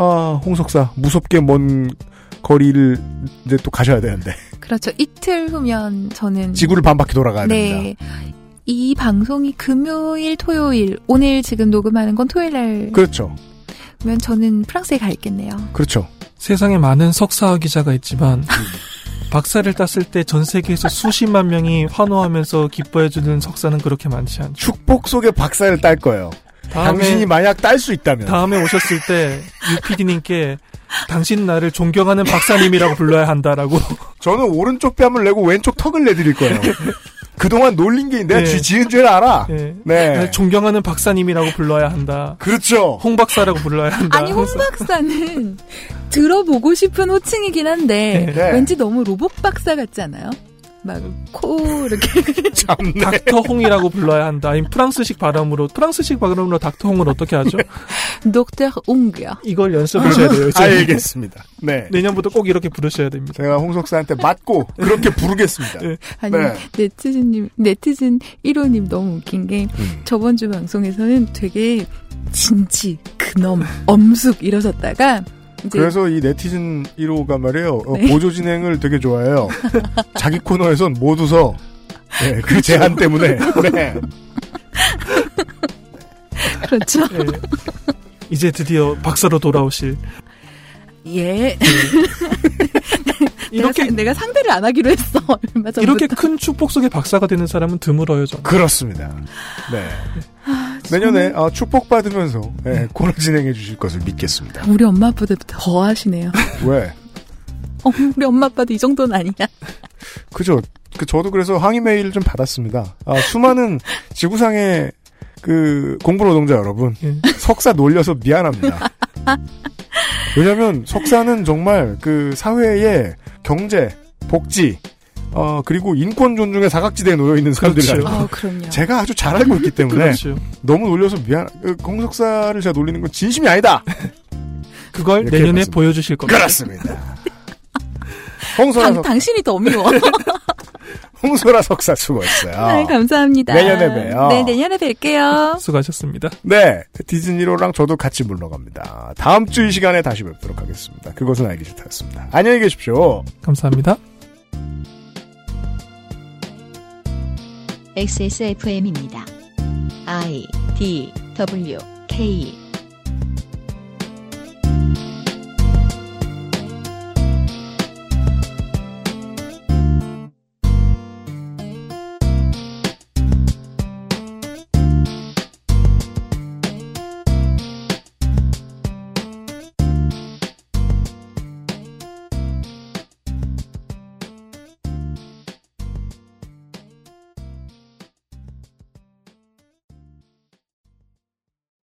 아, 홍석사 무섭게 먼 거리를 이제 또 가셔야 되는데 그렇죠. 이틀 후면 저는 지구를 반바퀴 돌아가야 네. 됩니다. 이 방송이 금요일, 토요일, 오늘 지금 녹음하는 건 토요일 날. 그렇죠. 그러면 저는 프랑스에 가 있겠네요. 그렇죠. 세상에 많은 석사 기자가 있지만 박사를 땄을 때 전 세계에서 수십만 명이 환호하면서 기뻐해주는 석사는 그렇게 많지 않죠. 축복 속에 박사를 딸 거예요. 다음에- 당신이 만약 딸 수 있다면 다음에 오셨을 때 유피디님께 당신 나를 존경하는 박사님이라고 불러야 한다라고. 저는 오른쪽 뺨을 내고 왼쪽 턱을 내드릴 거예요. 그동안 놀린 게 내가 네. 쥐 지은 줄 알아. 네. 네. 존경하는 박사님이라고 불러야 한다. 그렇죠. 홍 박사라고 불러야 한다. 아니 홍 박사는 들어보고 싶은 호칭이긴 한데 네. 왠지 너무 로봇 박사 같지 않아요? 막 코 이렇게 닥터 홍이라고 불러야 한다. 아니면 프랑스식 발음으로 프랑스식 발음으로 닥터 홍을 어떻게 하죠? 독터 옹이요. 이걸 연습하셔야 돼요. 이제. 알겠습니다. 네. 내년부터 꼭 이렇게 부르셔야 됩니다. 제가 홍석사한테 맞고 그렇게 부르겠습니다. 아니 네. 네티즌님 네티즌 1호님 너무 웃긴 게 음. 저번 주 방송에서는 되게 진지 근엄 엄숙 이러셨다가 그래서 이 네티즌 1호가 말이에요. 어, 네. 보조 진행을 되게 좋아해요. 자기 코너에선 못 웃어. 네, 그 제한 때문에. 네. 그렇죠. 예. 이제 드디어 박사로 돌아오실. 예. 이렇게- 내가, 상- 내가 상대를 안 하기로 했어. 얼마 전부터. 이렇게 큰 축복 속에 박사가 되는 사람은 드물어요, 저. 그렇습니다. 네. 내년에 어, 축복받으면서 네, 코너 진행해 주실 것을 믿겠습니다. 우리 엄마 아빠도 더 하시네요. 왜? 어, 우리 엄마 아빠도 이 정도는 아니야. 그죠. 그 저도 그래서 항의 메일을 좀 받았습니다. 아, 수많은 지구상의 그 공부 노동자 여러분 석사 놀려서 미안합니다. 왜냐하면 석사는 정말 그 사회의 경제, 복지, 어 그리고 인권 존중의 사각지대에 놓여 있는 사람들이라는. 아, 그럼요. 제가 아주 잘 알고 있기 때문에 그렇죠. 너무 놀려서 미안. 그 홍석사를 제가 놀리는 건 진심이 아니다. 그걸 내년에 말씀- 보여주실 겁니다. 그렇습니다. 홍소라 당, 석 당신이 더 미워. 홍소라 석사 수고했어요. 네, 감사합니다. 내년에 봬요. 네, 내년에 뵐게요. 수고하셨습니다. 네, 디즈니로랑 저도 같이 물러갑니다. 다음 주 이 시간에 다시 뵙도록 하겠습니다. 그것은 알기 싫다였습니다. 안녕히 계십시오. 감사합니다. XSFM입니다. I D W K